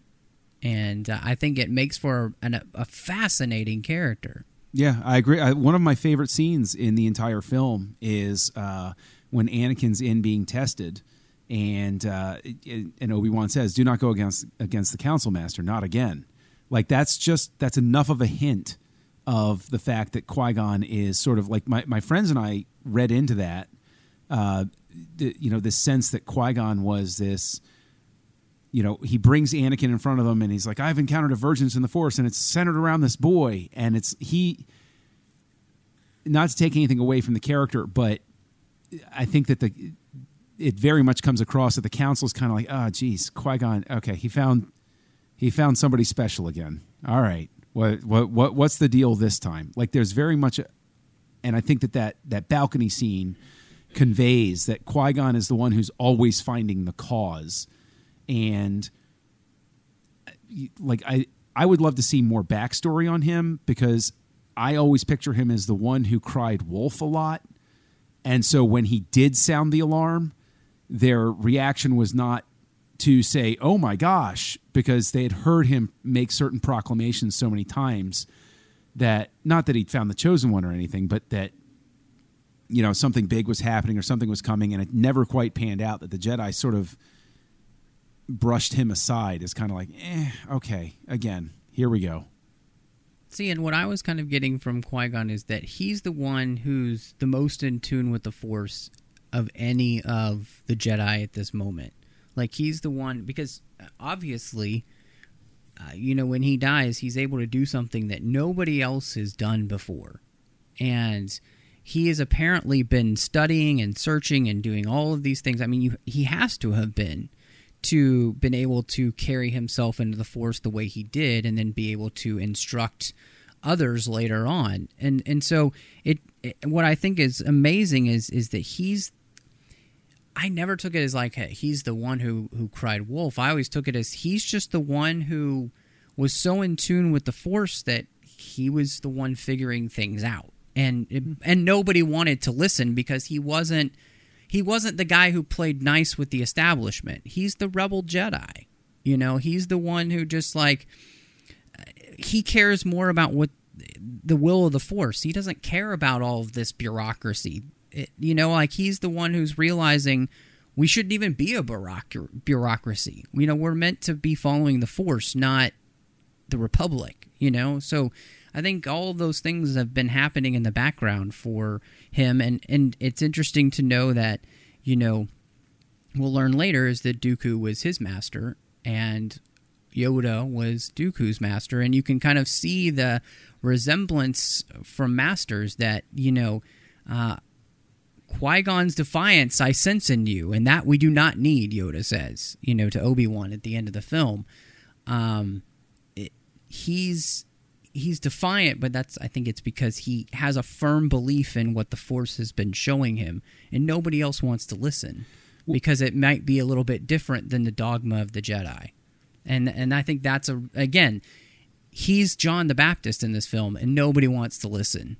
And uh, I think it makes for an, a fascinating character. Yeah, I agree. I, one of my favorite scenes in the entire film is uh, when Anakin's in being tested, and uh, and Obi Wan says, "Do not go against against the Council Master, not again." Like that's just that's enough of a hint of the fact that Qui Gon is sort of like my my friends and I read into that. Uh, the, you know, this sense that Qui Gon was this you know, he brings Anakin in front of him and he's like, I've encountered a vergence in the force and it's centered around this boy. And it's he, not to take anything away from the character, but I think that the, it very much comes across that the council's kind of like, oh, geez, Qui Gon, okay, he found, he found somebody special again. All right. What, what, what, what's the deal this time? Like, there's very much, a, and I think that that, that balcony scene conveys that Qui Gon is the one who's always finding the cause and like I I would love to see more backstory on him because I always picture him as the one who cried wolf a lot. And so when he did sound the alarm, their reaction was not to say, "Oh my gosh," because they had heard him make certain proclamations so many times that not that he'd found the chosen one or anything, but that you know something big was happening or something was coming, and it never quite panned out. That the Jedi sort of brushed him aside as kind of like, eh, okay, again, here we go. See, and what I was kind of getting from Qui Gon is that he's the one who's the most in tune with the Force of any of the Jedi at this moment. Like, he's the one, because uh, obviously, uh, you know, when he dies, he's able to do something that nobody else has done before. And he has apparently been studying and searching and doing all of these things. I mean, you, he has to have been to been able to carry himself into the force the way he did and then be able to instruct others later on and and so it, it what i think is amazing is is that he's i never took it as like he's the one who who cried wolf i always took it as he's just the one who was so in tune with the force that he was the one figuring things out and it, hmm. and nobody wanted to listen because he wasn't he wasn't the guy who played nice with the establishment. He's the rebel Jedi. You know, he's the one who just like he cares more about what the will of the force. He doesn't care about all of this bureaucracy. It, you know, like he's the one who's realizing we shouldn't even be a bureauc- bureaucracy. You know, we're meant to be following the force, not the republic, you know? So I think all those things have been happening in the background for him, and and it's interesting to know that you know we'll learn later is that Dooku was his master and Yoda was Dooku's master, and you can kind of see the resemblance from masters that you know. Uh, Qui Gon's defiance I sense in you, and that we do not need. Yoda says, you know, to Obi Wan at the end of the film. Um, it, he's he's defiant, but that's I think it's because he has a firm belief in what the Force has been showing him, and nobody else wants to listen because it might be a little bit different than the dogma of the Jedi, and and I think that's a again, he's John the Baptist in this film, and nobody wants to listen.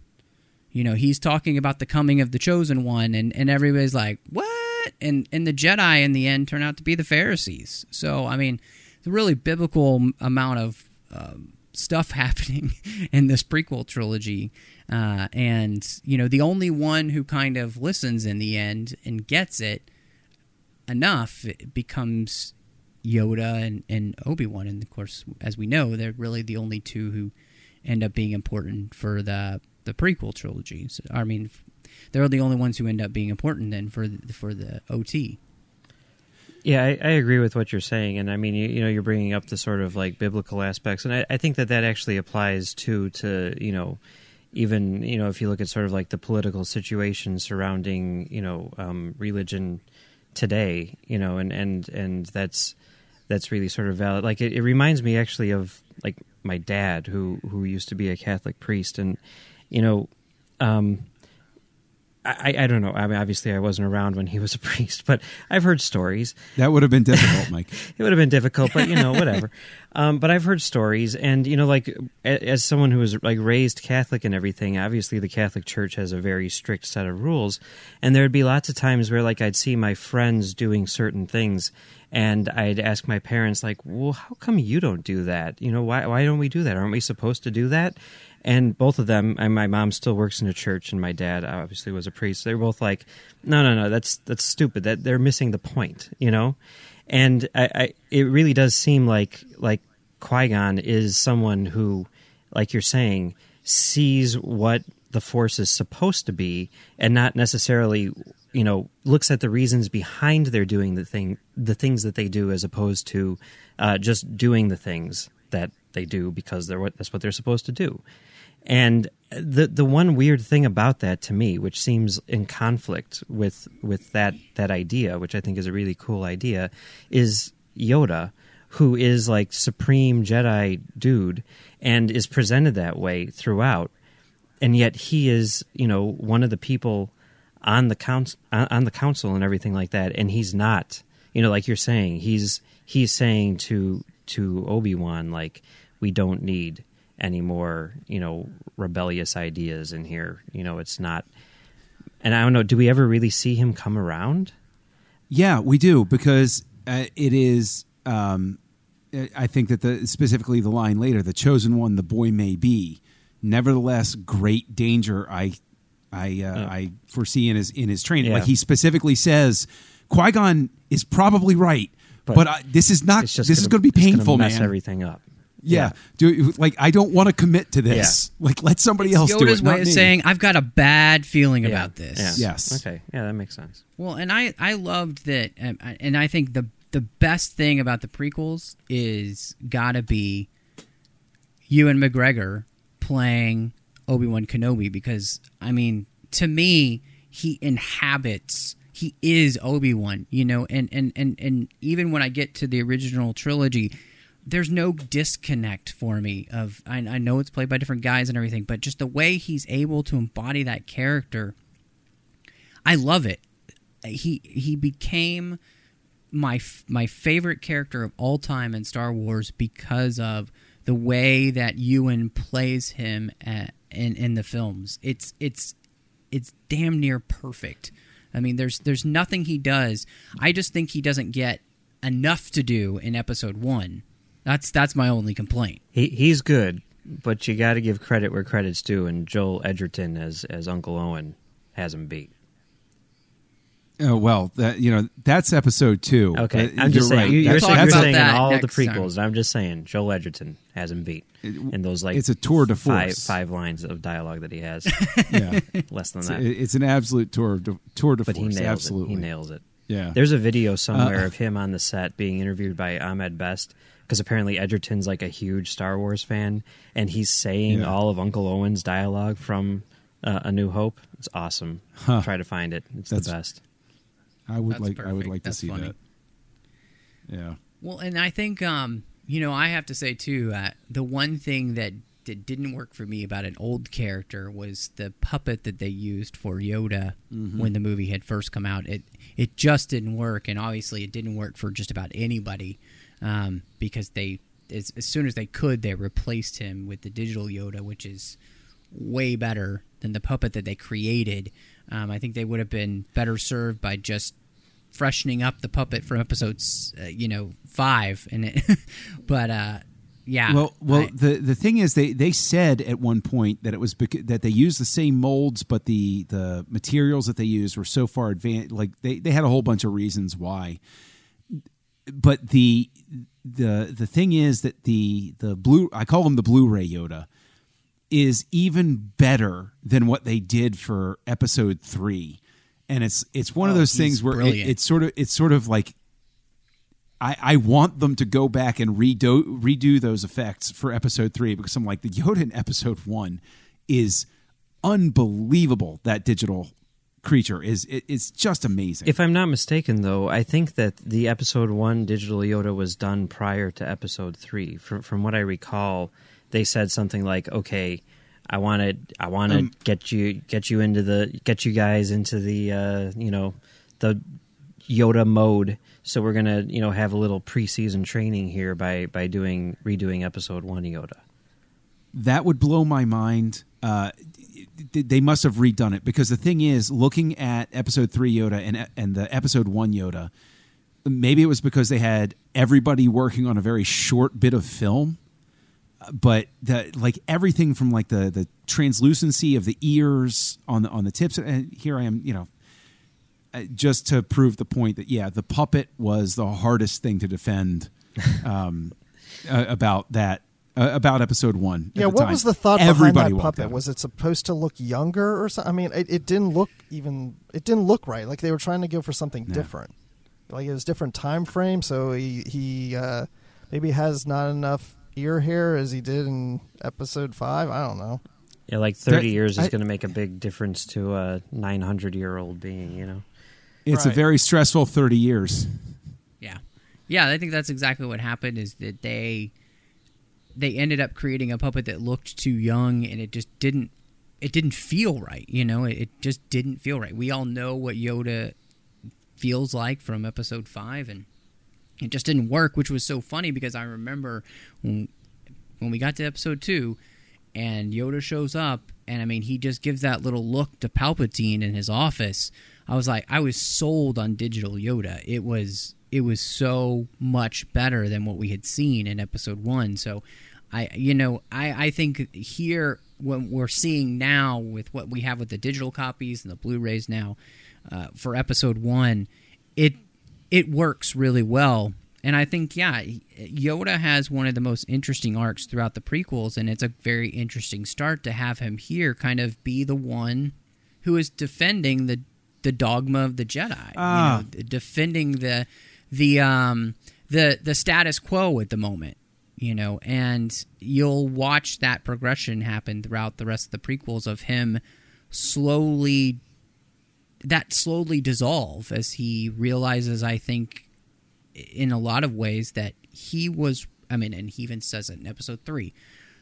You know, he's talking about the coming of the chosen one, and and everybody's like, what? And and the Jedi in the end turn out to be the Pharisees. So I mean, it's a really biblical amount of um, stuff happening in this prequel trilogy. Uh, and, you know, the only one who kind of listens in the end and gets it enough it becomes Yoda and, and Obi Wan. And of course, as we know, they're really the only two who end up being important for the the prequel trilogy. So, I mean, they're the only ones who end up being important then for the, for the OT. Yeah, I, I agree with what you're saying, and I mean, you, you know, you're bringing up the sort of like biblical aspects, and I, I think that that actually applies too to you know, even you know, if you look at sort of like the political situation surrounding you know um, religion today, you know, and and and that's that's really sort of valid. Like it, it reminds me actually of like my dad who who used to be a Catholic priest, and you know. Um, I, I don't know. I mean, obviously, I wasn't around when he was a priest, but I've heard stories. That would have been difficult, Mike. it would have been difficult, but you know, whatever. um, but I've heard stories, and you know, like as someone who was like raised Catholic and everything, obviously the Catholic Church has a very strict set of rules, and there'd be lots of times where like I'd see my friends doing certain things, and I'd ask my parents like, "Well, how come you don't do that? You know, why why don't we do that? Aren't we supposed to do that?" And both of them, and my mom still works in a church, and my dad obviously was a priest. They were both like, "No, no, no, that's that's stupid. That they're missing the point," you know. And I, I it really does seem like like Qui Gon is someone who, like you're saying, sees what the Force is supposed to be, and not necessarily, you know, looks at the reasons behind their doing the thing, the things that they do, as opposed to uh, just doing the things that they do because they're what that's what they're supposed to do. And the the one weird thing about that to me, which seems in conflict with with that that idea, which I think is a really cool idea, is Yoda, who is like supreme Jedi dude and is presented that way throughout, and yet he is you know one of the people on the council on the council and everything like that, and he's not you know like you're saying he's he's saying to to Obi Wan like we don't need any more you know rebellious ideas in here you know it's not and i don't know do we ever really see him come around Yeah, we do because uh, it is. Um, I think that the specifically the line later, "The chosen one, the boy may be, nevertheless, great danger." I, I, uh, I foresee in his in his training. Yeah. Like he specifically says, Qui Gon is probably right, but, But I, this is not. it's This just is going to be it's painful, mess man. everything up Yeah. do like I don't want to commit to this. Like let somebody else do Yoda's it. not way of me. saying, "I've got a bad feeling Yeah. about this." yeah. Yes. okay yeah that makes sense Well, and I I loved that, um, and I think the the best thing about the prequels is gotta be Ewan McGregor playing Obi Wan Kenobi because I mean to me he inhabits he is Obi Wan you know and and and and even when I get to the original trilogy. There's no disconnect for me of I, I know it's played by different guys and everything, but just the way he's able to embody that character, I love it. He he became my my favorite character of all time in Star Wars because of the way that Ewan plays him at, in in the films. It's it's it's damn near perfect. I mean, there's there's nothing he does. I just think he doesn't get enough to do in Episode One. That's that's my only complaint. he he's good but you got to give credit where credit's due and joel edgerton as as uncle owen has him beat Oh well, that you know that's episode two. okay Uh, i'm just you're saying right. you, you're, That's- saying, you're that's saying in that all the next time. prequels i'm just saying joel edgerton has him beat in those like it's a tour de force. five lines of dialogue that he has yeah. less than It's, that it's an absolute tour de, tour de but he force. nails Absolutely, it he nails it Yeah, There's a video somewhere Uh, of him on the set being interviewed by Ahmed Best because apparently Edgerton's like a huge Star Wars fan, and he's saying Yeah. all of Uncle Owen's dialogue from uh, A New Hope. It's awesome. Huh. Try to find it. It's That's- the best. I would That's like. I would perfect. like to see funny. that. Yeah. Well, and I think um, you know I have to say too uh, the one thing that that didn't work for me about an old character was the puppet that they used for Yoda Mhm. when the movie had first come out. It it just didn't work, and obviously it didn't work for just about anybody um, because they as, as soon as they could they replaced him with the digital Yoda, which is way better than the puppet that they created. Um, I think they would have been better served by just freshening up the puppet from episodes, uh, you know, five. And it, but uh, yeah, Well, well, I- the the thing is, they they said at one point that it was bec- that they used the same molds, but the the materials that they used were so far advanced. Like they they had a whole bunch of reasons why. But the the the thing is that the the blue I call him the Blu-ray Yoda is even better than what they did for episode three, and it's it's one of Oh, those things where it, it's sort of it's sort of like I, I want them to go back and redo redo those effects for episode three because I'm like the Yoda in episode one is unbelievable. That digital creature is it, it's just amazing. If I'm not mistaken, though, I think that the episode one digital Yoda was done prior to episode three. From from what I recall, they said something like, "Okay, I want to, I want to Um, get you, get you into the, get you guys into the, uh, you know, the Yoda mode. So we're gonna, you know, have a little preseason training here by by doing redoing episode one Yoda." that would blow my mind. Uh, they must have redone it because the thing is, looking at episode three Yoda and and the episode one Yoda, maybe it was because they had everybody working on a very short bit of film, but the like everything from like the the translucency of the ears on the on the tips. And here I am, you know, uh, just to prove the point that yeah, the puppet was the hardest thing to defend um, uh, about that uh, about episode one. Yeah, what time. was the thought Everybody behind that puppet? out. Was it supposed to look younger or something? I mean, it, it didn't look even. It didn't look right. Like they were trying to go for something different. Like it was different time frame, so he he uh, maybe has not enough ear hair as he did in episode five. I don't know. Yeah, like thirty That- years is I- going to make a big difference to a nine hundred year old being. You know, It's a very stressful thirty years. Yeah, yeah. I think that's exactly what happened. Is that they they ended up creating a puppet that looked too young, and it just didn't it didn't feel right. You know, it, it just didn't feel right. We all know what Yoda feels like from Episode Five, and it just didn't work. Which was so funny because I remember when when we got to Episode Two, and Yoda shows up, and I mean, he just gives that little look to Palpatine in his office. I was like, I was sold on digital Yoda. It was it was so much better than what we had seen in Episode One. So, I you know I I think here what we're seeing now with what we have with the digital copies and the Blu-rays now uh, for Episode One, it it works really well. And I think, yeah, Yoda has one of the most interesting arcs throughout the prequels, and it's a very interesting start to have him here kind of be the one who is defending the the dogma of the Jedi, Ah. you know, defending the the um the the status quo at the moment, you know, and you'll watch that progression happen throughout the rest of the prequels of him slowly that slowly dissolve as he realizes I think in a lot of ways that he was I mean and he even says it in episode 3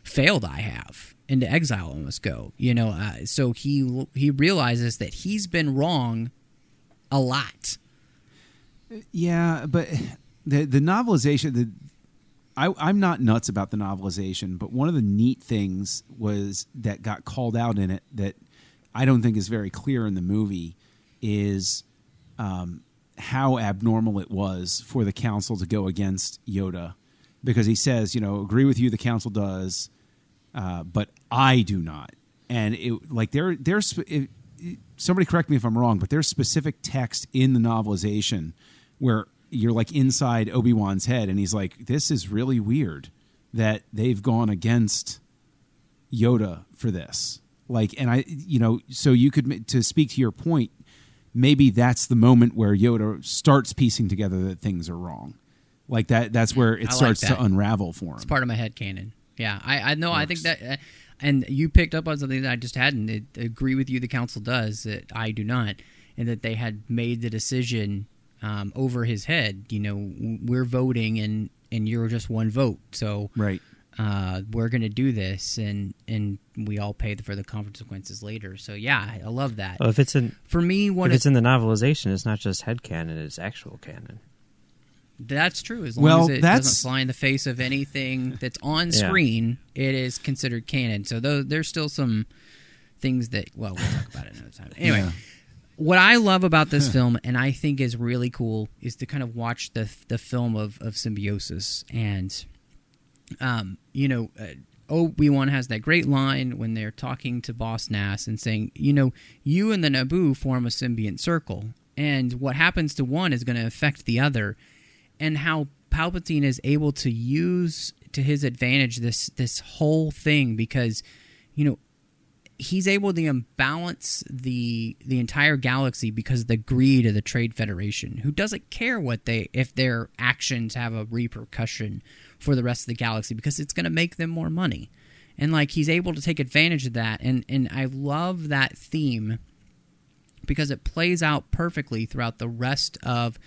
failed I have into exile I must go you know uh, so he he realizes that he's been wrong a lot. Yeah, but the the novelization the I, I'm not nuts about the novelization, but one of the neat things was that got called out in it that I don't think is very clear in the movie is um, how abnormal it was for the council to go against Yoda because he says, you know, agree with you, the council does, uh, but I do not. And it like there there's it, somebody correct me if I'm wrong, but there's specific text in the novelization where you're like inside Obi Wan's head, and he's like, "This is really weird that they've gone against Yoda for this." Like, and I, you know, so you could to speak to your point, maybe that's the moment where Yoda starts piecing together that things are wrong. Like that, that's where it like starts that. to unravel for him. It's part of my head canon. Yeah, I, I know. I think that, uh, and you picked up on something that I just hadn't. It, agree with you. The council does that. I do not, and that they had made the decision um, over his head. You know, we're voting, and and you're just one vote. So right. Uh, we're going to do this, and and we all pay for the consequences later. So yeah, I I love that. Well, if it's in For me, what if it- it's in the novelization, it's not just head canon; it's actual canon. That's true. As long Well, as it that's- doesn't fly in the face of anything that's on Yeah. screen, it is considered canon. So though there's still some things that well, we'll talk about it another time. Anyway, Yeah. what I love about this film, and I think is really cool, is to kind of watch the the film of of symbiosis, and um, you know. Uh, Obi Wan has that great line when they're talking to Boss Nass and saying, you know, you and the Naboo form a symbiont circle, and what happens to one is going to affect the other and how Palpatine is able to use to his advantage this this whole thing because you know he's able to imbalance the the entire galaxy because of the greed of the Trade Federation, who doesn't care what they if their actions have a repercussion for the rest of the galaxy because it's going to make them more money. And like he's able to take advantage of that and and I love that theme because it plays out perfectly throughout the rest of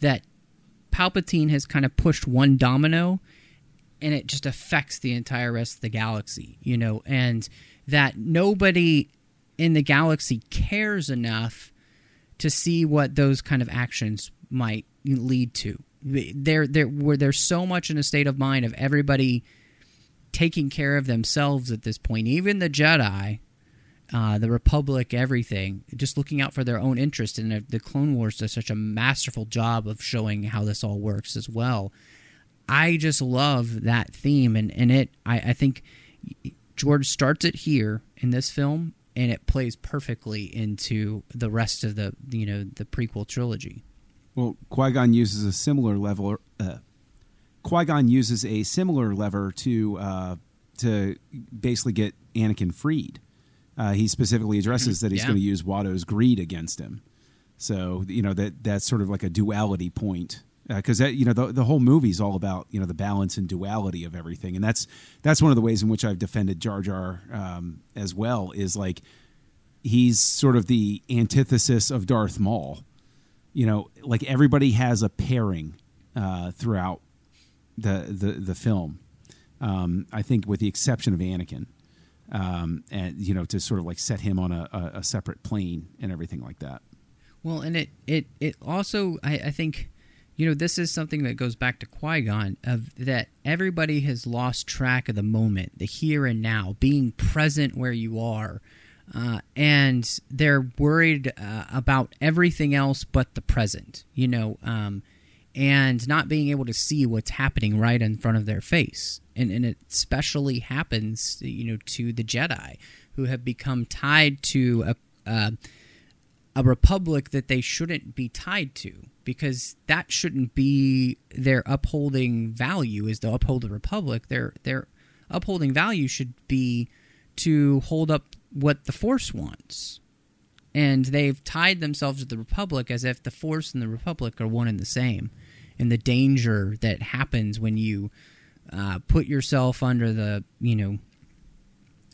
that Palpatine has kind of pushed one domino and it just affects the entire rest of the galaxy, you know, and that nobody in the galaxy cares enough to see what those kind of actions might lead to. There, there, where there's so much in a state of mind of everybody taking care of themselves at this point. Even the Jedi, uh, the Republic, everything, just looking out for their own interest. And the- Clone Wars does such a masterful job of showing how this all works as well. I just love that theme, and, and it. I, I think George starts it here in this film, and it plays perfectly into the rest of the you know the prequel trilogy. Well, Qui Gon uses a similar level. Uh, Qui Gon uses a similar lever to uh, to basically get Anakin freed. Uh, he specifically addresses that he's Yeah. going to use Watto's greed against him. So you know that that's sort of like a duality point because that you know the the whole movie is all about you know the balance and duality of everything, and that's that's one of the ways in which I've defended Jar Jar um, as well. Is like he's sort of the antithesis of Darth Maul you know, like everybody has a pairing uh, throughout the the the film. Um, I think, with the exception of Anakin, um, and you know, to sort of like set him on a, a, a separate plane and everything like that. Well, and it it it also I, I think you know this is something that goes back to Qui Gon of that everybody has lost track of the moment, the here and now, being present where you are, uh, and they're worried uh, about everything else but the present. You know. Um, and not being able to see what's happening right in front of their face. And, and it especially happens, you know, to the Jedi who have become tied to a, uh, a republic that they shouldn't be tied to because that shouldn't be their upholding value is to uphold the republic. Their their upholding value should be to hold up what the force wants. And they've tied themselves to the republic as if the force and the republic are one and the same. And the danger that happens when you uh, put yourself under the you know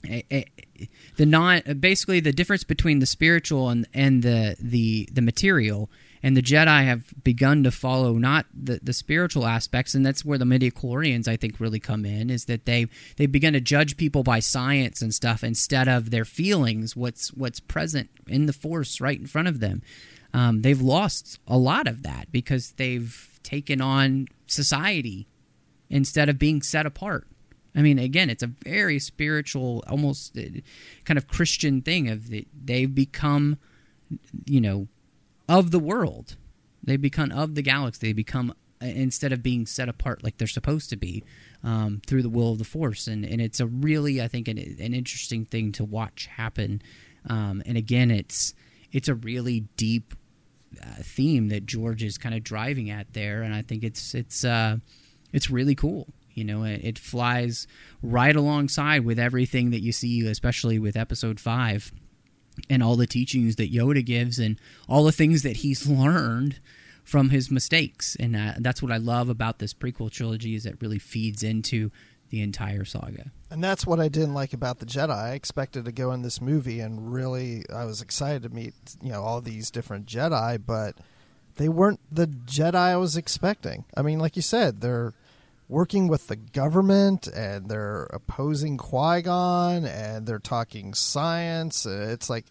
eh, eh, the non basically the difference between the spiritual and and the the the material and the Jedi have begun to follow not the, the spiritual aspects, and that's where the midichlorians I think really come in. Is that they they begin to judge people by science and stuff instead of their feelings, what's what's present in the Force right in front of them. Um, they've lost a lot of that because they've taken on society instead of being set apart. I mean, again, it's a very spiritual, almost uh, kind of Christian thing of the, they've become, you know, of the world. They become of the galaxy. They become uh, instead of being set apart like they're supposed to be um, through the will of the Force, and and it's a really, I think, an, an interesting thing to watch happen. Um, and again, it's it's a really deep uh, theme that George is kind of driving at there, and I think it's it's uh, it's really cool. You know, it, it flies right alongside with everything that you see, especially with Episode Five, and all the teachings that Yoda gives, and all the things that he's learned from his mistakes. And uh, that's what I love about this prequel trilogy is it really feeds into the entire saga. And that's what I didn't like about the Jedi. I expected to go in this movie and really I was excited to meet, you know, all these different Jedi, but they weren't the Jedi I was expecting. I mean, like you said, they're working with the government and they're opposing Qui Gon and they're talking science. It's like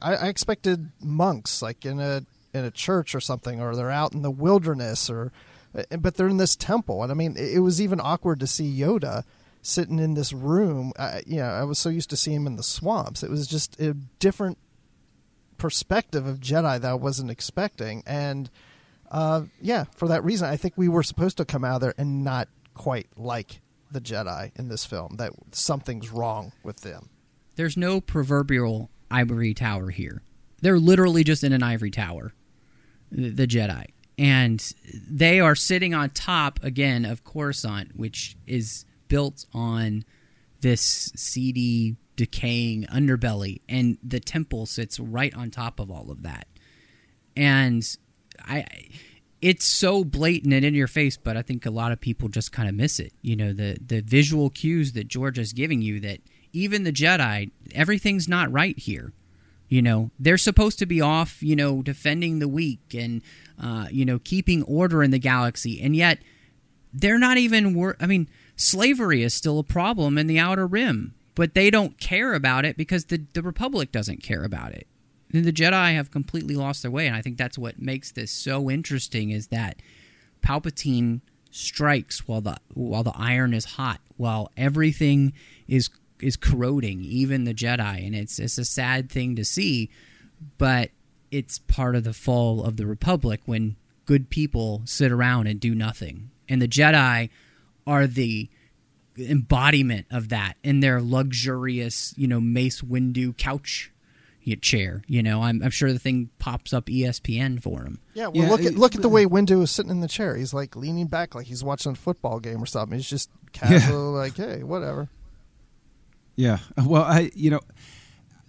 I, I expected monks, like in a in a church or something, or they're out in the wilderness, or eh, but they're in this temple. And I mean, it was even awkward to see Yoda sitting in this room. I, you know, I was so used to seeing him in the swamps. It was just a different perspective of Jedi that I wasn't expecting, and uh, yeah, for that reason, I think we were supposed to come out of there and not quite like the Jedi in this film. That something's wrong with them. There's no proverbial ivory tower here. They're literally just in an ivory tower, the, the Jedi, and they are sitting on top again of Coruscant, which is built on this seedy, decaying underbelly, and the temple sits right on top of all of that. And I it's so blatant and in your face, but I think a lot of people just kind of miss it. You know, the the visual cues that George is giving you that even the Jedi, everything's not right here. You know, they're supposed to be off, you know, defending the weak and uh, you know, keeping order in the galaxy, and yet they're not even wor- I mean, slavery is still a problem in the outer rim, but they don't care about it because the the republic doesn't care about it the Jedi have completely lost their way, and I think that's what makes this so interesting. Is that Palpatine strikes while the while the iron is hot, while everything is is corroding, even the Jedi, and it's it's a sad thing to see, but it's part of the fall of the Republic when good people sit around and do nothing, and the Jedi are the embodiment of that in their luxurious, you know, Mace Windu couch chair. You know, I'm, I'm sure the thing pops up ESPN for him. Yeah, well, yeah, look at look at the way Windu is sitting in the chair. He's like leaning back, like he's watching a football game or something. He's just casual, yeah. like, hey, whatever. Yeah. Uh, well, I you know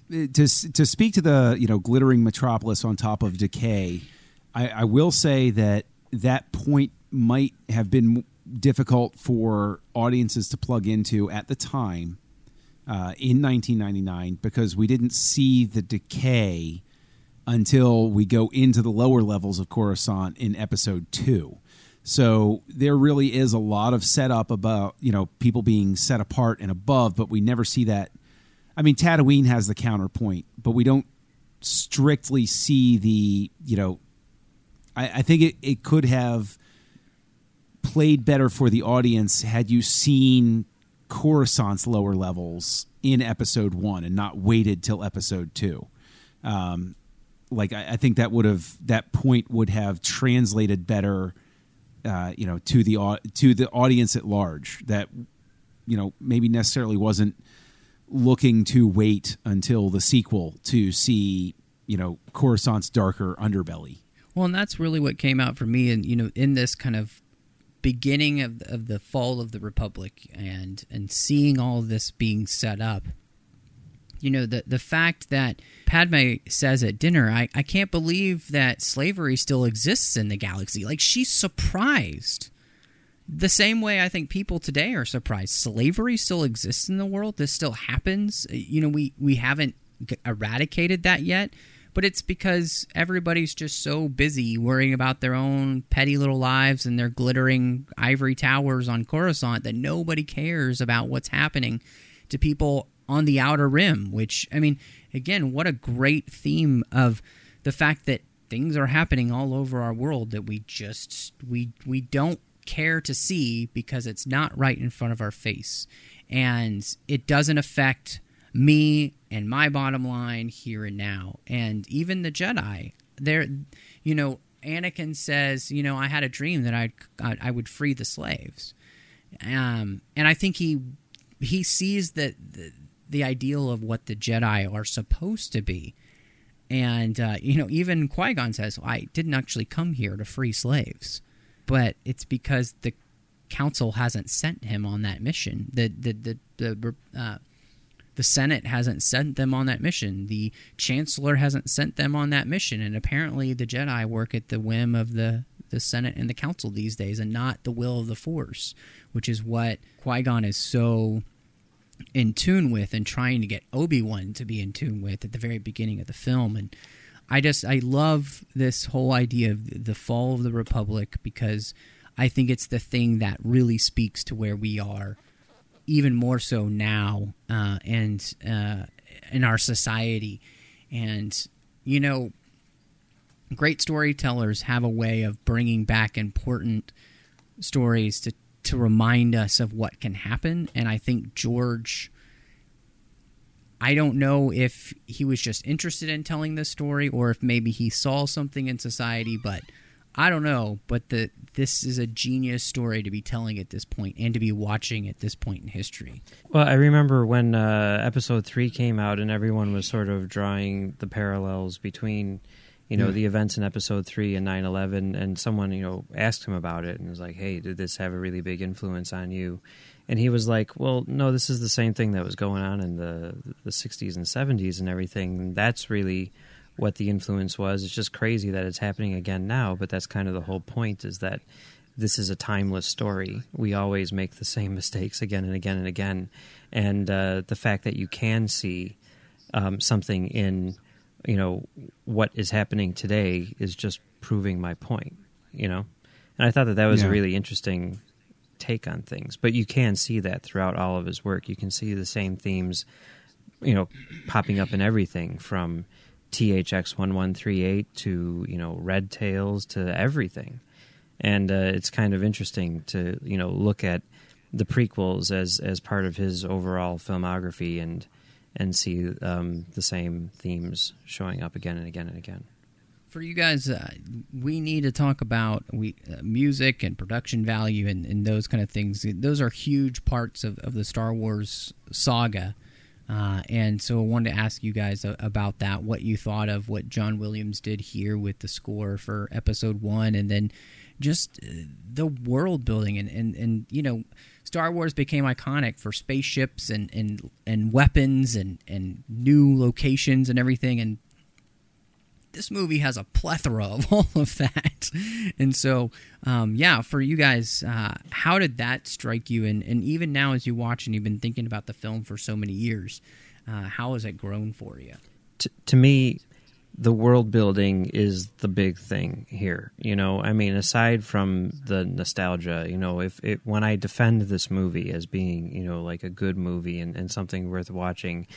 to to speak to the you know glittering metropolis on top of decay, I, I will say that that point might have been difficult for audiences to plug into at the time uh, in 1999 because we didn't see the decay until we go into the lower levels of Coruscant in episode two. So there really is a lot of setup about you know people being set apart and above, but we never see that. I mean, Tatooine has the counterpoint, but we don't strictly see the you know. I, I think it, it could have played better for the audience had you seen Coruscant's lower levels in episode one and not waited till episode two. Um, like I, I, think that would have that point would have translated better, uh, you know, to the to the audience at large. That you know maybe necessarily wasn't looking to wait until the sequel to see you know Coruscant's darker underbelly. Well, and that's really what came out for me, and you know, in this kind of beginning of of the fall of the republic and and seeing all this being set up you know the the fact that Padme says at dinner I, I can't believe that slavery still exists in the galaxy. Like she's surprised. The same way I think people today are surprised. Slavery still exists in the world. This still happens. You know we we haven't eradicated that yet but it's because everybody's just so busy worrying about their own petty little lives and their glittering ivory towers on Coruscant that nobody cares about what's happening to people on the outer rim. Which, I mean, again, what a great theme of the fact that things are happening all over our world that we just we we don't care to see because it's not right in front of our face and it doesn't affect me and my bottom line here and now. And even the Jedi, there, you know, Anakin says, you know, I had a dream that I'd, I would free the slaves. Um, and I think he he sees that the, the ideal of what the Jedi are supposed to be. And uh, you know, even Qui Gon says, well, "I didn't actually come here to free slaves, but it's because the Council hasn't sent him on that mission. The the the, the uh, the Senate hasn't sent them on that mission. The Chancellor hasn't sent them on that mission. And apparently, the Jedi work at the whim of the, the Senate and the Council these days and not the will of the Force, which is what Qui Gon is so in tune with and trying to get Obi Wan to be in tune with at the very beginning of the film. And I just, I love this whole idea of the fall of the Republic because I think it's the thing that really speaks to where we are, even more so now, uh, and uh, in our society. And you know, great storytellers have a way of bringing back important stories to to remind us of what can happen. And I think George. I don't know if he was just interested in telling this story or if maybe he saw something in society, but I don't know, but the this is a genius story to be telling at this point and to be watching at this point in history. Well, I remember when uh, episode three came out, and everyone was sort of drawing the parallels between, you know, Mm. the events in episode three and 9-11, and someone, you know, asked him about it and was like, "Hey, did this have a really big influence on you?" And he was like, "Well, no, this is the same thing that was going on in the the '60s and '70s and everything. That's really." What the influence was. It's just crazy that it's happening again now, but that's kind of the whole point is that this is a timeless story. We always make the same mistakes again and again and again. And uh, the fact that you can see um, something in, you know, what is happening today is just proving my point, you know? And I thought that that was Yeah. a really interesting take on things. But you can see that throughout all of his work. You can see the same themes, you know, popping up in everything from THX one one three eight to you know Red Tails to everything, and uh, it's kind of interesting to you know look at the prequels as as part of his overall filmography and and see um, the same themes showing up again and again and again. For you guys, uh, we need to talk about we uh, music and production value and, and those kind of things. Those are huge parts of, of the Star Wars saga. Uh, and so I wanted to ask you guys about that, what you thought of what John Williams did here with the score for episode one, and then just uh, the world building. And, and, and, you know, Star Wars became iconic for spaceships and, and, and weapons and, and new locations and everything. And this movie has a plethora of all of that. And so, um, yeah, for you guys, uh, how did that strike you? And, and even now, as you watch and you've been thinking about the film for so many years, uh, how has it grown for you? to, to me, the world building is the big thing here. You know, I mean, aside from the nostalgia, you know, if it, when I defend this movie as being, you know, like a good movie and, and something worth watching,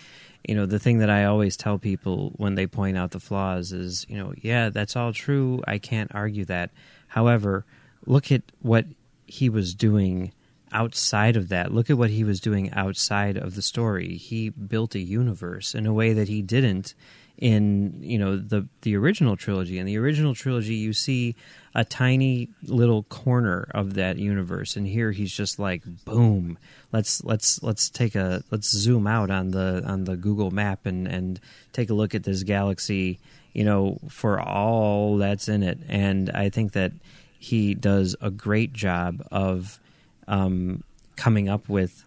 you know, the thing that I always tell people when they point out the flaws is, you know, yeah, that's all true. I can't argue that. However, look at what he was doing outside of that. Look at what he was doing outside of the story. He built a universe in a way that he didn't in you know the the original trilogy. In the original trilogy, you see a tiny little corner of that universe, and here he's just like boom. Let's let's let's take a let's zoom out on the on the Google map and and take a look at this galaxy. You know, for all that's in it, and I think that he does a great job of um, coming up with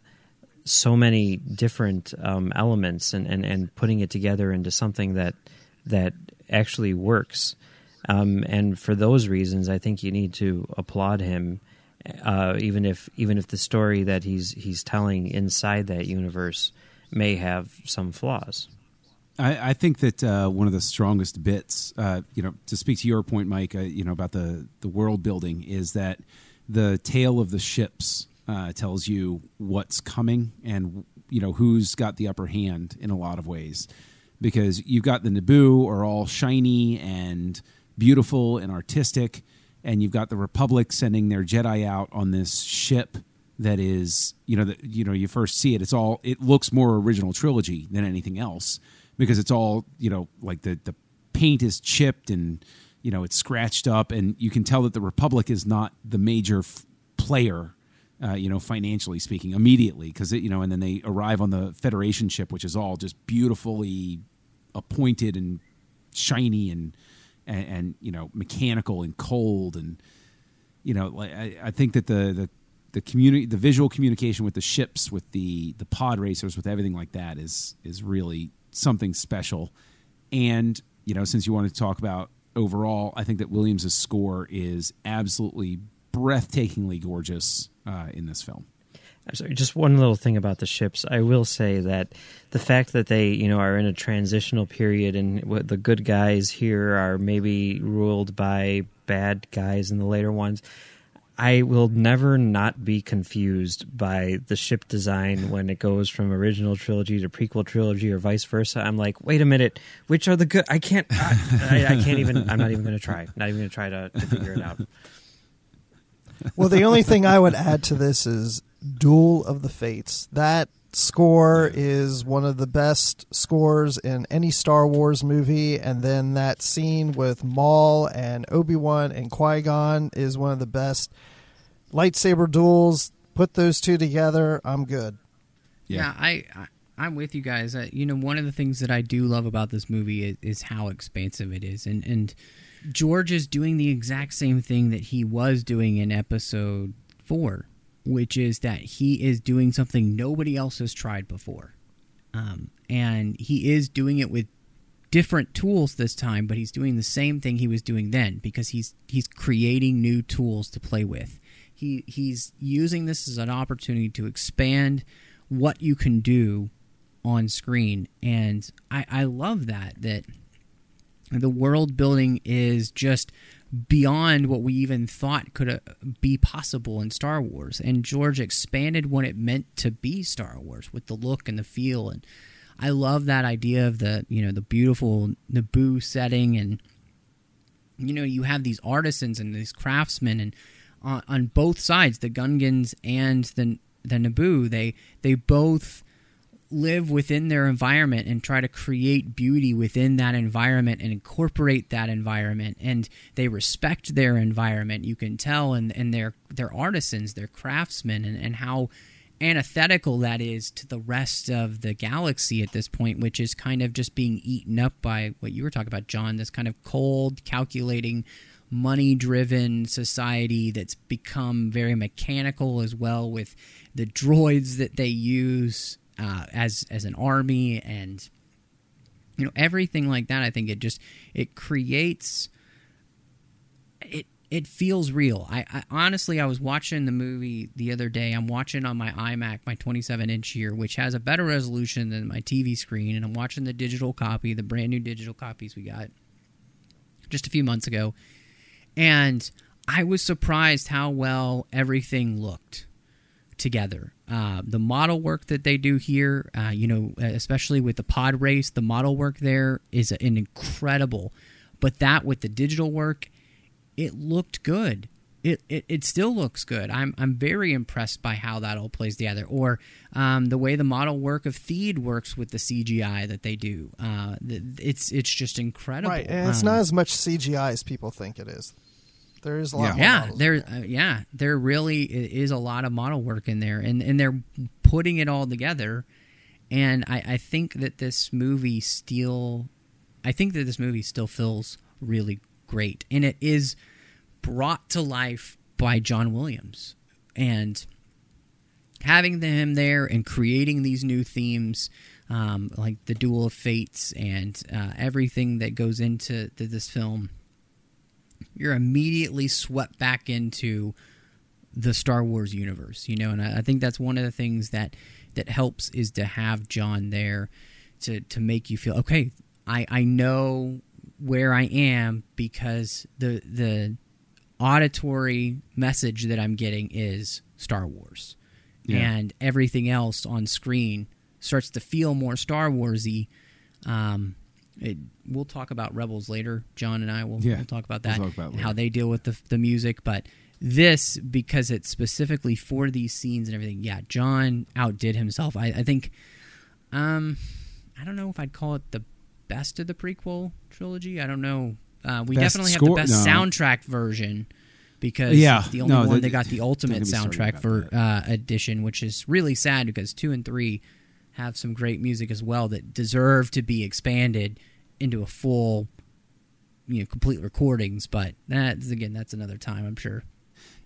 so many different um, elements and, and, and putting it together into something that that actually works. Um, and for those reasons, I think you need to applaud him, uh, even if even if the story that he's he's telling inside that universe may have some flaws. I, I think that uh, one of the strongest bits, uh, you know, to speak to your point, Mike, uh, you know, about the the world building, is that the tale of the ships uh, tells you what's coming and you know who's got the upper hand in a lot of ways, because you've got the Naboo are all shiny and beautiful and artistic, and you've got the Republic sending their Jedi out on this ship that is you know that you know you first see it it's all it looks more original trilogy than anything else because it's all you know like the the paint is chipped and you know it's scratched up and you can tell that the republic is not the major f- player uh, you know financially speaking immediately because you know and then they arrive on the federation ship which is all just beautifully appointed and shiny and and, and you know mechanical and cold and you know like I, I think that the the the community the visual communication with the ships with the the pod racers with everything like that is is really something special. And you know since you want to talk about overall i think that williams's score is absolutely breathtakingly gorgeous uh, in this film I'm sorry, just one little thing about the ships. I will say that the fact that they, you know, are in a transitional period and the good guys here are maybe ruled by bad guys in the later ones. I will never not be confused by the ship design when it goes from original trilogy to prequel trilogy or vice versa. I'm like, wait a minute, which are the good? I can't. I, I can't even. I'm not even going to try. Not even going to try to figure it out. Well, the only thing I would add to this is Duel of the Fates. That score is one of the best scores in any Star Wars movie, and then that scene with Maul and Obi Wan and Qui Gon is one of the best lightsaber duels. Put those two together, I'm good. Yeah, I, I I'm with you guys. Uh, you know, one of the things that I do love about this movie is, is how expansive it is, and and George is doing the exact same thing that he was doing in Episode Four, which is that he is doing something nobody else has tried before, um, and he is doing it with different tools this time, but he's doing the same thing he was doing then because he's he's creating new tools to play with. He he's using this as an opportunity to expand what you can do on screen, and I I love that that the world building is just beyond what we even thought could uh, be possible in Star Wars. And George expanded what it meant to be Star Wars with the look and the feel. And I love that idea of the you know the beautiful Naboo setting, and you know you have these artisans and these craftsmen, and on, on both sides, the Gungans and the the Naboo, they they both live within their environment and try to create beauty within that environment and incorporate that environment and they respect their environment. You can tell and, and they're they're artisans they're craftsmen and, and how antithetical that is to the rest of the galaxy at this point which is kind of just being eaten up by what you were talking about john this kind of cold calculating money driven society that's become very mechanical as well with the droids that they use uh, as as an army and you know everything like that. I think it just it creates it it feels real. I, I, honestly, I was watching the movie the other day. I'm watching on my iMac, my 27 inch here, which has a better resolution than my TV screen, and I'm watching the digital copy, the brand new digital copies we got just a few months ago, and I was surprised how well everything looked together. Uh, the model work that they do here, uh, you know, especially with the pod race, the model work there is an incredible. But that with the digital work, it looked good. It, it, it still looks good. I'm I'm very impressed by how that all plays together, or um, the way the model work of Theed works with the CGI that they do. Uh, it's it's just incredible. Right, and it's Um, not as much CGI as people think it is. There is a lot. more yeah models. there uh, yeah there really is a lot of model work in there and and they're putting it all together and i i think that this movie still i think that this movie still feels really great and it is brought to life by john williams and having him there and creating these new themes um, like the duel of fates and uh, everything that goes into to this film you're immediately swept back into the Star Wars universe, you know, and I, I think that's one of the things that that helps is to have John there to to make you feel okay. I I know where I am because the the auditory message that I'm getting is Star Wars, Yeah. and everything else on screen starts to feel more Star Warsy. Um, it, we'll talk about Rebels later. John and I will Yeah, we'll talk about we'll that talk about how they deal with the the music. But this, because it's specifically for these scenes and everything, yeah, John outdid himself. I, I think, um, I don't know if I'd call it the best of the prequel trilogy. I don't know. Uh, we Best definitely have score- the best no. soundtrack version because Yeah, it's the only no, one that- that got the ultimate get me started soundtrack for uh, edition, which is really sad because two and three have some great music as well that deserve to be expanded into a full, you know, complete recordings. But that's again, that's another time, I'm sure.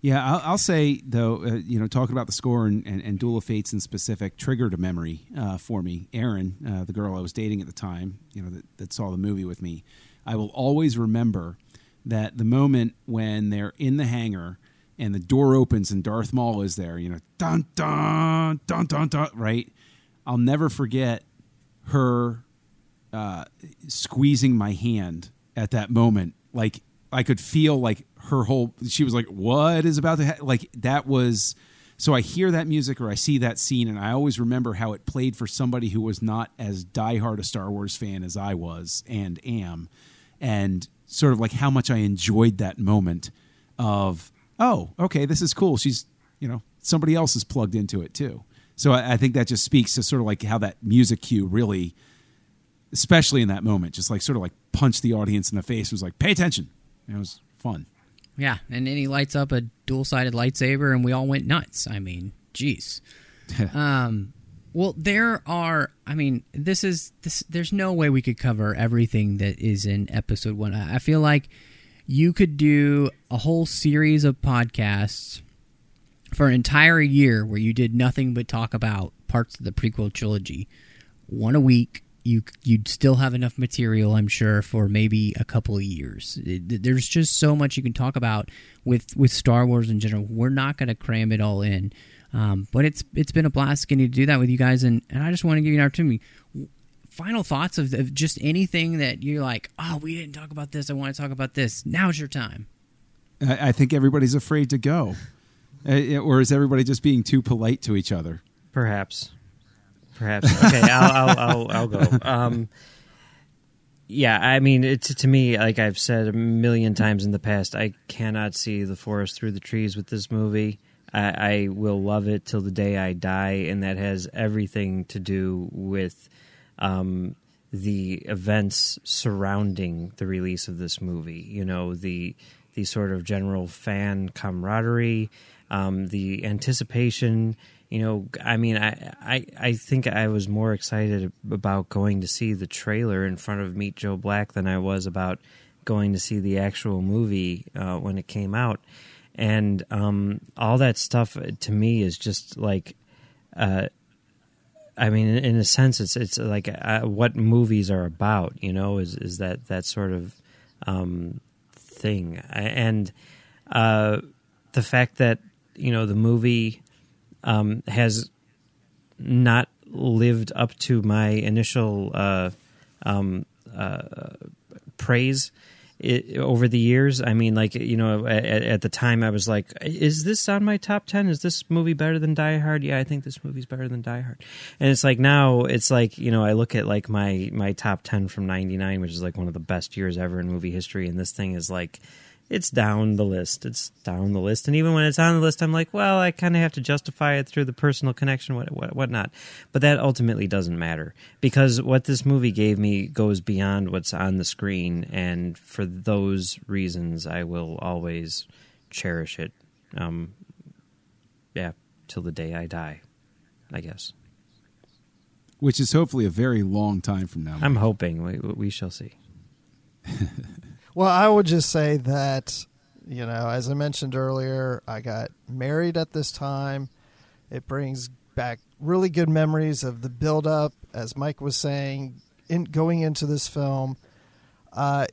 Yeah, I'll, I'll say though, uh, you know, talking about the score and, and, and Duel of Fates in specific triggered a memory uh, for me. Erin, uh, the girl I was dating at the time, you know, that, that saw the movie with me, I will always remember that the moment when they're in the hangar and the door opens and Darth Maul is there, you know, dun dun dun dun dun, right? I'll never forget her uh, squeezing my hand at that moment. Like I could feel like her whole she was like what is about to ha-? like that was so I hear that music or I see that scene and I always remember how it played for somebody who was not as diehard a Star Wars fan as I was and am and sort of like how much I enjoyed that moment of oh okay this is cool she's you know somebody else is plugged into it too so I, I think that just speaks to sort of like how that music cue really especially in that moment just like sort of like punched the audience in the face it was like pay attention it was fun Yeah, and then he lights up a dual-sided lightsaber, and we all went nuts. I mean, jeez. um, well, there are. I mean, this is this. There's no way we could cover everything that is in episode one. I I feel like you could do a whole series of podcasts for an entire year where you did nothing but talk about parts of the prequel trilogy. One a week, you you'd still have enough material, I'm sure, for maybe a couple of years. It- there's just so much you can talk about with with Star Wars in general. We're not going to cram it all in, um, but it's it's been a blast getting to do that with you guys, and and I just want to give you an opportunity. Final thoughts of, of just anything that you're like, oh, we didn't talk about this. I want to talk about this. Now's your time. I, I think everybody's afraid to go Uh, or is everybody just being too polite to each other Perhaps. Perhaps. Okay, I'll, I'll, I'll, I'll go. Um, yeah, I mean, it's to me, like I've said a million times in the past, I cannot see the forest through the trees with this movie. I, I will love it till the day I die, and that has everything to do with um, the events surrounding the release of this movie. You know, the the sort of general fan camaraderie, um, the anticipation. You know, I mean, I, I I think I was more excited about going to see the trailer in front of Meet Joe Black than I was about going to see the actual movie uh, when it came out, and um, all that stuff uh, to me is just like. Uh, I mean, in, a sense, it's it's like uh, what movies are about. You know, is is that that sort of um, thing, and uh, the fact that you know the movie um, has not lived up to my initial uh, um, uh, praise it, over the years. I mean, like you know, at, at the time I was like, "Is this on my top ten? Is this movie better than Die Hard?" Yeah, I think this movie's better than Die Hard. And it's like now, it's like you know, I look at like my my top ten from '99, which is like one of the best years ever in movie history, and this thing is like. It's down the list. It's down the list, and even when it's on the list, I'm like, well, I kind of have to justify it through the personal connection, what, what, whatnot. But that ultimately doesn't matter because what this movie gave me goes beyond what's on the screen, and for those reasons, I will always cherish it. Um, yeah, till the day I die, I guess. which is hopefully a very long time from now I'm hoping we, we shall see. Well, I would just say that, you know, as I mentioned earlier, I got married at this time. It brings back really good memories of the build up, as Mike was saying, in going into this film. Uh,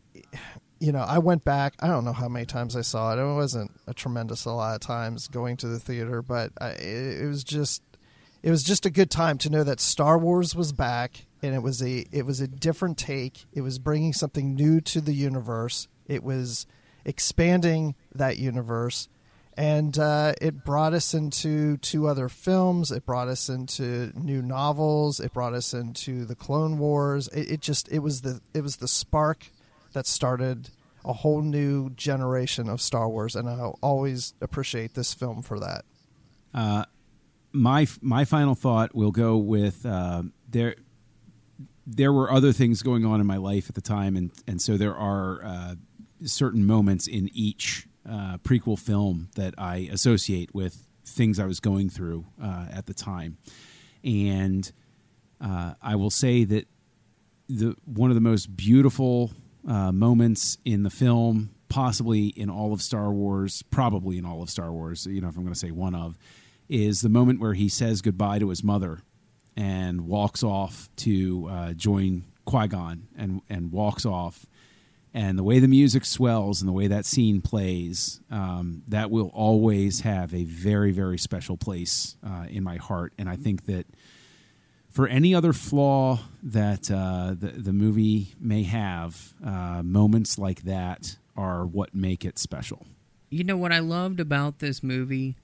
you know, I went back. I don't know how many times I saw it. It wasn't a tremendous a lot of times going to the theater, but I, it, it was just it was just a good time to know that Star Wars was back and it was a it was a different take. It was bringing something new to the universe. It was expanding that universe, and uh, it brought us into two other films. It brought us into new novels. It brought us into the Clone Wars. It, it just it was the it was the spark that started a whole new generation of Star Wars, and I'll always appreciate this film for that. Uh, my my final thought will go with uh, there. There were other things going on in my life at the time, and and so there are uh, certain moments in each uh, prequel film that I associate with things I was going through uh, at the time, and uh, I will say that the one of the most beautiful uh, moments in the film, possibly in all of Star Wars, probably in all of Star Wars. You know, if I'm going to say one of, is the moment where he says goodbye to his mother and walks off to uh, join Qui Gon and and walks off. And the way the music swells and the way that scene plays, um, that will always have a very, very special place uh, in my heart. And I think that for any other flaw that uh, the, the movie may have, uh, moments like that are what make it special. you know what I loved about this movie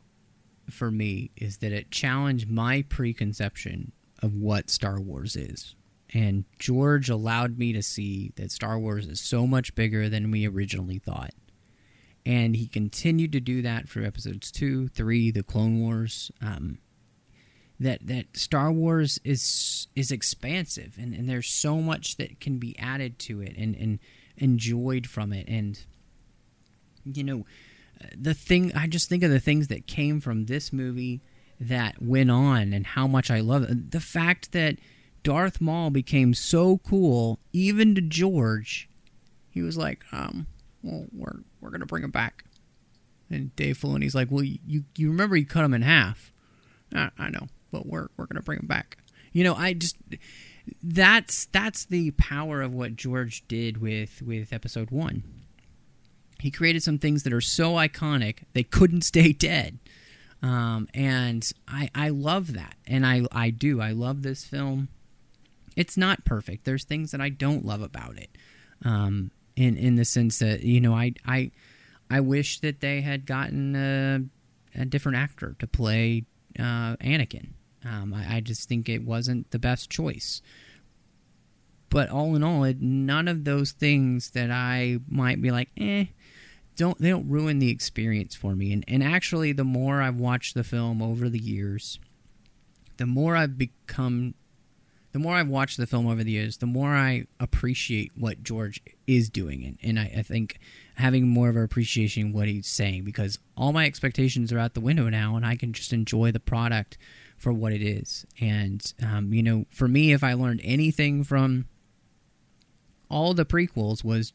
for me is that it challenged my preconception of what Star Wars is. And George allowed me to see that Star Wars is so much bigger than we originally thought. And he continued to do that for episodes two, three, the Clone Wars. Um, that that Star Wars is is expansive and, and there's so much that can be added to it and, and enjoyed from it and you know the thing I just think of the things that came from this movie that went on and how much I love it. The fact that Darth Maul became so cool, even to George, he was like, um, well, we're we're gonna bring him back. And Dave Filoni's like, well, you you remember he cut him in half? I, I know, but we're we're gonna bring him back. You know, I just that's that's the power of what George did with with Episode One. He created some things that are so iconic they couldn't stay dead. Um, and I, I love that, and I, I do. I love this film. It's not perfect. There's things that I don't love about it, um, in in the sense that you know I I I wish that they had gotten a, a different actor to play uh, Anakin. Um, I, I just think it wasn't the best choice. But all in all, it, none of those things that I might be like, eh, don't they don't ruin the experience for me. And and actually, the more I've watched the film over the years, the more I've become, the more I've watched the film over the years, the more I appreciate what George is doing, and and I, I think having more of an appreciation what he's saying because all my expectations are out the window now, and I can just enjoy the product for what it is. And um, you know, for me, if I learned anything from all the prequels was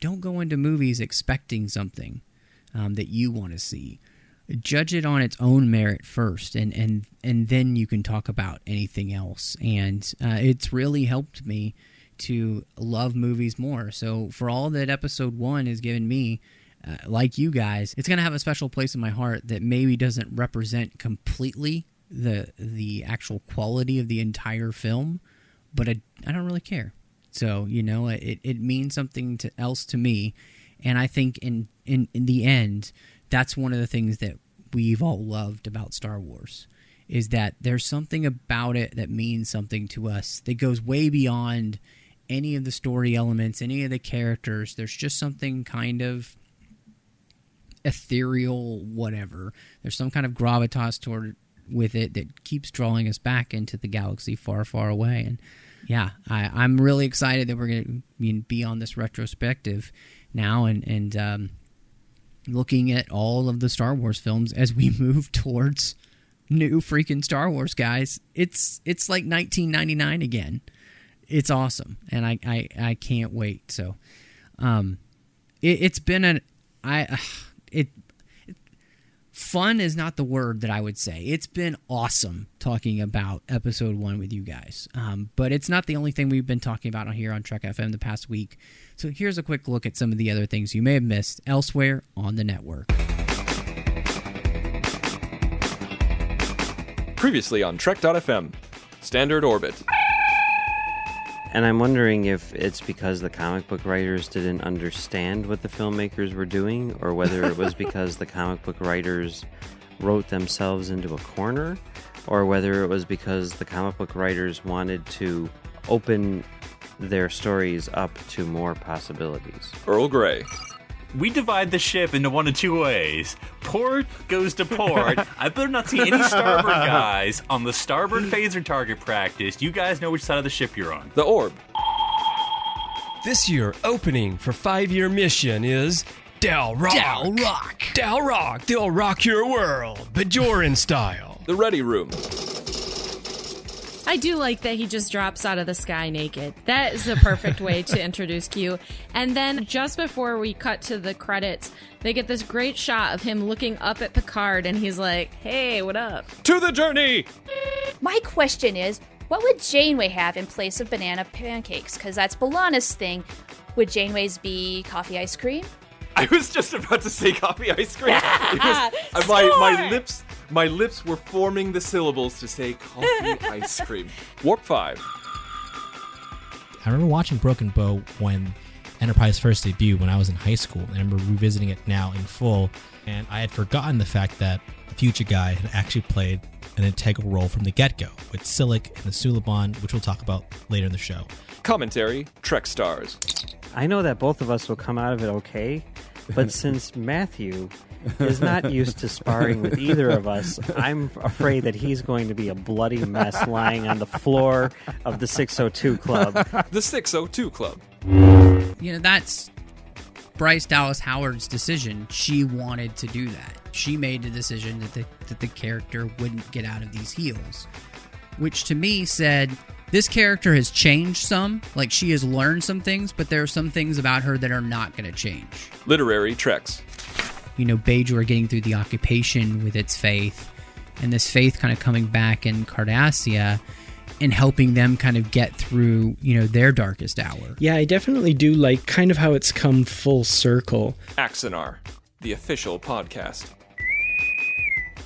don't go into movies expecting something um, that you want to see. Judge it on its own merit first, and and and then you can talk about anything else. And uh, it's really helped me to love movies more. So for all that Episode One has given me, uh, like you guys, it's gonna have a special place in my heart that maybe doesn't represent completely the the actual quality of the entire film, but I, I don't really care. So you know, it, it means something to, else to me, and I think in, in in the end, that's one of the things that we've all loved about Star Wars is that there's something about it that means something to us that goes way beyond any of the story elements, any of the characters. There's just something kind of ethereal, whatever. There's some kind of gravitas toward with it that keeps drawing us back into the galaxy far, far away. And yeah, I, I'm really excited that we're going to be on this retrospective now and and um, looking at all of the Star Wars films as we move towards new freaking Star Wars guys. It's it's like 1999 again. It's awesome, and I I, I can't wait. So, um, it, it's been an I it fun is not the word that I would say. It's been awesome talking about episode one with you guys. Um, but it's not the only thing we've been talking about here on Trek FM the past week. So here's a quick look at some of the other things you may have missed elsewhere on the network. Previously on Trek.fm, Standard Orbit. And I'm wondering if it's because the comic book writers didn't understand what the filmmakers were doing, or whether it was because the comic book writers wrote themselves into a corner, or whether it was because the comic book writers wanted to open their stories up to more possibilities. Earl Grey. We divide the ship into one of two ways. Port goes to port. I better not see any starboard guys on the starboard phaser target practice. You guys know which side of the ship you're on. The Orb. This year opening for five-year mission is Dal Rock. Dal Rock. Dal Rock. They'll rock your world, Bajoran style. The Ready Room. I do like that he just drops out of the sky naked. That is the perfect way to introduce Q. And then just before we cut to the credits, they get this great shot of him looking up at Picard and he's like, hey, what up? To the journey! My question is what would Janeway have in place of banana pancakes? Because that's B'Elanna's thing. Would Janeway's be coffee ice cream? I was just about to say coffee ice cream. Yeah! Uh, because my, my lips my lips were forming the syllables to say coffee ice cream. Warp 5. I remember watching Broken Bow when Enterprise first debuted when I was in high school. And I remember revisiting it now in full, and I had forgotten the fact that the Future Guy had actually played an integral role from the get go with Silik and the Suliban, which we'll talk about later in the show. Commentary Trek Stars. I know that both of us will come out of it okay, but since Matthew is not used to sparring with either of us, I'm afraid that he's going to be a bloody mess lying on the floor of the 602 Club. The 602 Club. You know, that's Bryce Dallas Howard's decision. She wanted to do that. She made the decision that the, that the character wouldn't get out of these heels, which to me said this character has changed some. Like she has learned some things, but there are some things about her that are not going to change. Literary Treks. You know, Bajor getting through the occupation with its faith, and this faith kind of coming back in Cardassia and helping them kind of get through, you know, their darkest hour. Yeah, I definitely do like kind of how it's come full circle. Axanar, the official podcast.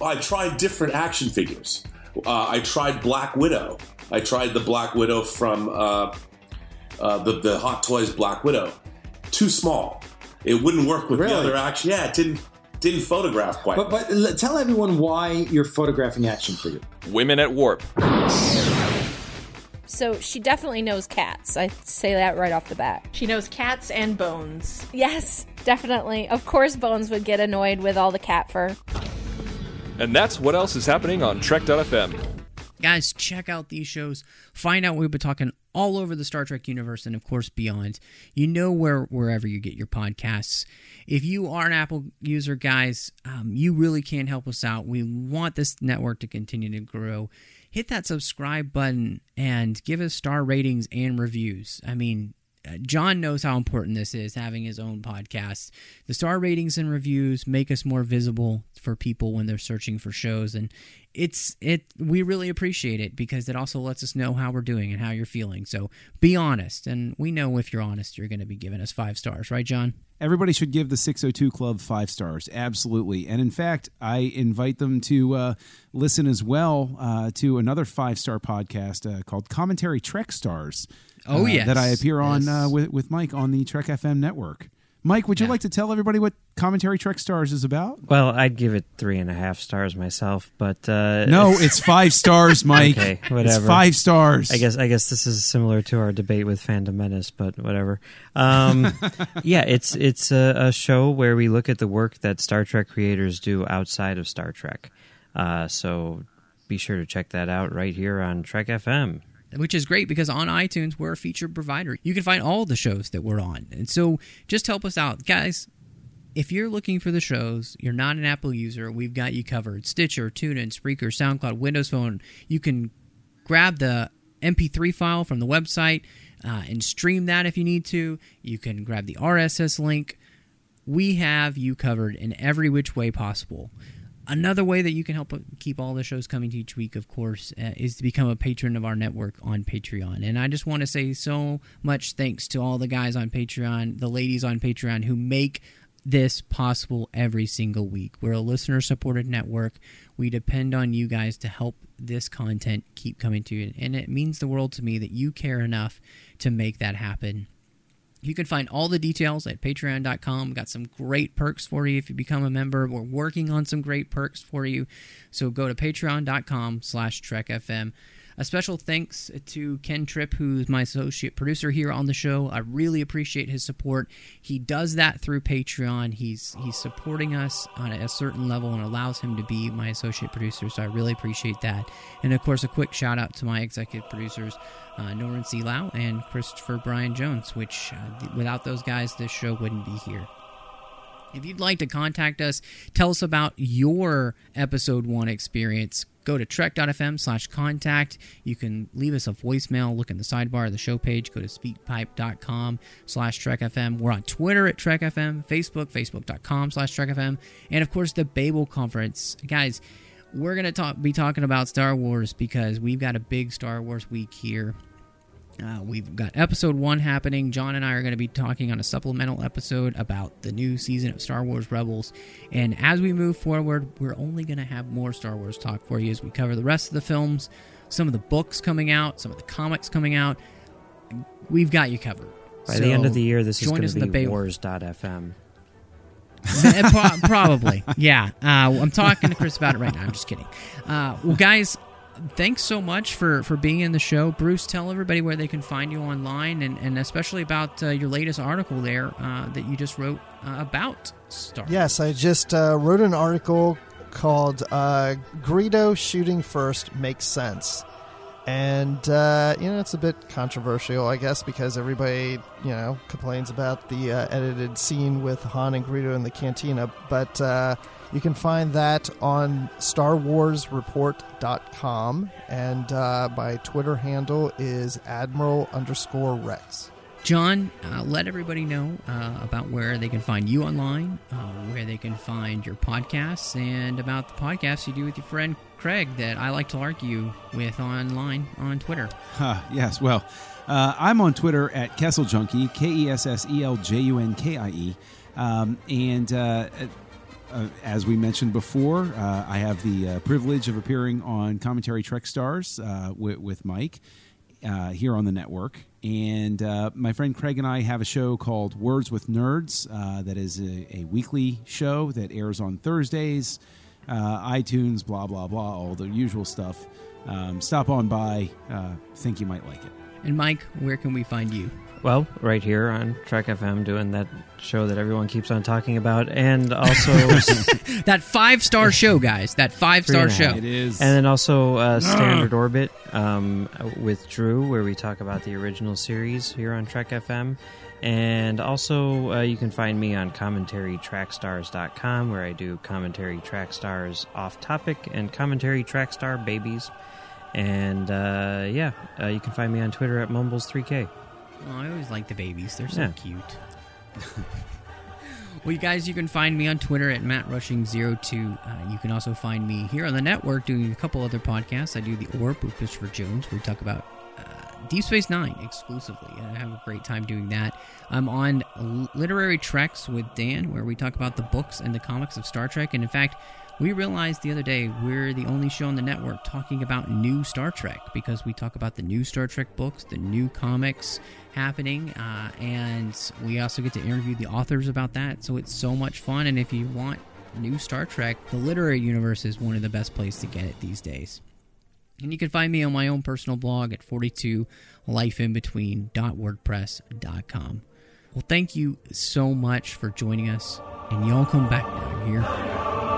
I tried different action figures. Uh, I tried Black Widow. I tried the Black Widow from uh, uh, the the Hot Toys Black Widow. Too small. It wouldn't work with the other action. Yeah, it didn't didn't photograph quite. But but l- tell everyone why you're photographing action figure. Women at Warp. So she definitely knows cats. I say that right off the bat. She knows cats and bones. Yes, definitely. Of course, Bones would get annoyed with all the cat fur. And that's what else is happening on Trek.fm. Guys, check out these shows. Find out we've been talking all over the Star Trek universe and, of course, beyond. You know where wherever you get your podcasts. If you are an Apple user, guys, um, you really can help us out. We want this network to continue to grow. Hit that subscribe button and give us star ratings and reviews. I mean, uh, John knows how important this is having his own podcast. The star ratings and reviews make us more visible for people when they're searching for shows and it's it we really appreciate it because it also lets us know how we're doing and how you're feeling. So be honest and we know if you're honest you're going to be giving us 5 stars, right John? Everybody should give the 602 Club five stars. Absolutely. And in fact, I invite them to uh, listen as well uh, to another five star podcast uh, called Commentary Trek Stars. Oh, uh, yes. That I appear on Yes. uh, with, with Mike on the Trek FM network. Mike, would you like to tell everybody what Commentary Trek Stars is about? Well, I'd give it three and a half stars myself, but uh, No, it's five stars, Mike. Okay, It's whatever. five stars. I guess. I guess this is similar to our debate with Phantom Menace, but whatever. Um, yeah, it's it's a, a show where we look at the work that Star Trek creators do outside of Star Trek. Uh, so be sure to check that out right here on Trek FM. Which is great because on iTunes we're a featured provider. You can find all the shows that we're on, and so just help us out, guys. If you're looking for the shows, you're not an Apple user, we've got you covered. Stitcher, TuneIn, Spreaker, SoundCloud, Windows Phone. You can grab the MP3 file from the website uh, and stream that if you need to. You can grab the RSS link. We have you covered in every which way possible. Another way that you can help keep all the shows coming to each week, of course, uh, is to become a patron of our network on Patreon. And I just want to say so much thanks to all the guys on Patreon, the ladies on Patreon who make this possible every single week. We're a listener supported network. We depend on you guys to help this content keep coming to you. And it means the world to me that you care enough to make that happen. You can find all the details at patreon.com. We've got some great perks for you if you become a member. We're working on some great perks for you. So go to patreon.com slash trekfm. A special thanks to Ken Tripp, who's my associate producer here on the show. I really appreciate his support. He does that through Patreon. He's he's supporting us on a certain level and allows him to be my associate producer. So I really appreciate that. And of course, a quick shout out to my executive producers, uh, Norman C. Lao and Christopher Bryan Jones, which uh, th- without those guys, this show wouldn't be here. If you'd like to contact us, tell us about your episode one experience. Go to trek.fm slash contact. You can leave us a voicemail. Look in the sidebar of the show page. Go to speakpipe.com slash trekfm. We're on Twitter at trekfm, Facebook, facebook.com slash trekfm, and of course the Babel Conference. Guys, we're going to talk, be talking about Star Wars because we've got a big Star Wars week here. Uh, we've got episode one happening. John and I are going to be talking on a supplemental episode about the new season of Star Wars Rebels. And as we move forward, we're only going to have more Star Wars talk for you as we cover the rest of the films, some of the books coming out, some of the comics coming out. We've got you covered. By the end of the year, this is going to be Bay- wars.fm. Probably, yeah. Uh, I'm talking to Chris about it right now. I'm just kidding. Uh, well, guys, thanks so much for for being in the show. Bruce, tell everybody where they can find you online, and, and especially about uh, your latest article there uh, that you just wrote uh, about Star. Yes, I just uh, wrote an article called uh, Greedo Shooting First Makes Sense. And, uh, you know, it's a bit controversial, I guess, because everybody, you know, complains about the uh, edited scene with Han and Greedo in the cantina. But you can find that on StarWarsReport.com. And uh, my Twitter handle is Admiral underscore Rex. John, uh, let everybody know uh, about where they can find you online, uh, where they can find your podcasts, and about the podcasts you do with your friend Craig that I like to argue with online on Twitter. Huh, yes, well, uh, I'm on Twitter at Kessel Junkie, K E S S E L J U N K I E. Um, and uh, uh, as we mentioned before, uh, I have the uh, privilege of appearing on Commentary Track Stars uh, with, with Mike uh, here on the network. And uh, my friend Craig and I have a show called Words with Nerds that is a, a weekly show that airs on Thursdays, iTunes, blah, blah, blah, all the usual stuff. Um, stop on by. Think you might like it. And Mike, where can we find you? Well, right here on Trek FM, doing that show that everyone keeps on talking about, and also that five star show, guys. That five star show. It is, And then also uh, Standard Orbit um, with Drew, where we talk about the original series here on Trek FM. And also, uh, you can find me on commentarytrackstars.com, where I do commentary track stars off topic and commentary track star babies. And uh, yeah, uh, you can find me on Twitter at Mumbles3K. Oh, I always like the babies. They're so Yeah. cute. well, you guys, you can find me on Twitter at MattRushing02. Uh, you can also find me here on the network doing a couple other podcasts. I do the Orb with Christopher Jones, where we talk about uh, Deep Space Nine exclusively. And I have a great time doing that. I'm on L- Literary Treks with Dan, where we talk about the books and the comics of Star Trek. And in fact, we realized the other day we're the only show on the network talking about new Star Trek because we talk about the new Star Trek books, the new comics happening, uh, and we also get to interview the authors about that. So it's so much fun. And if you want new Star Trek, the literary universe is one of the best places to get it these days. And you can find me on my own personal blog at 42lifeinbetween.wordpress.com. Well, thank you so much for joining us, and y'all come back now here.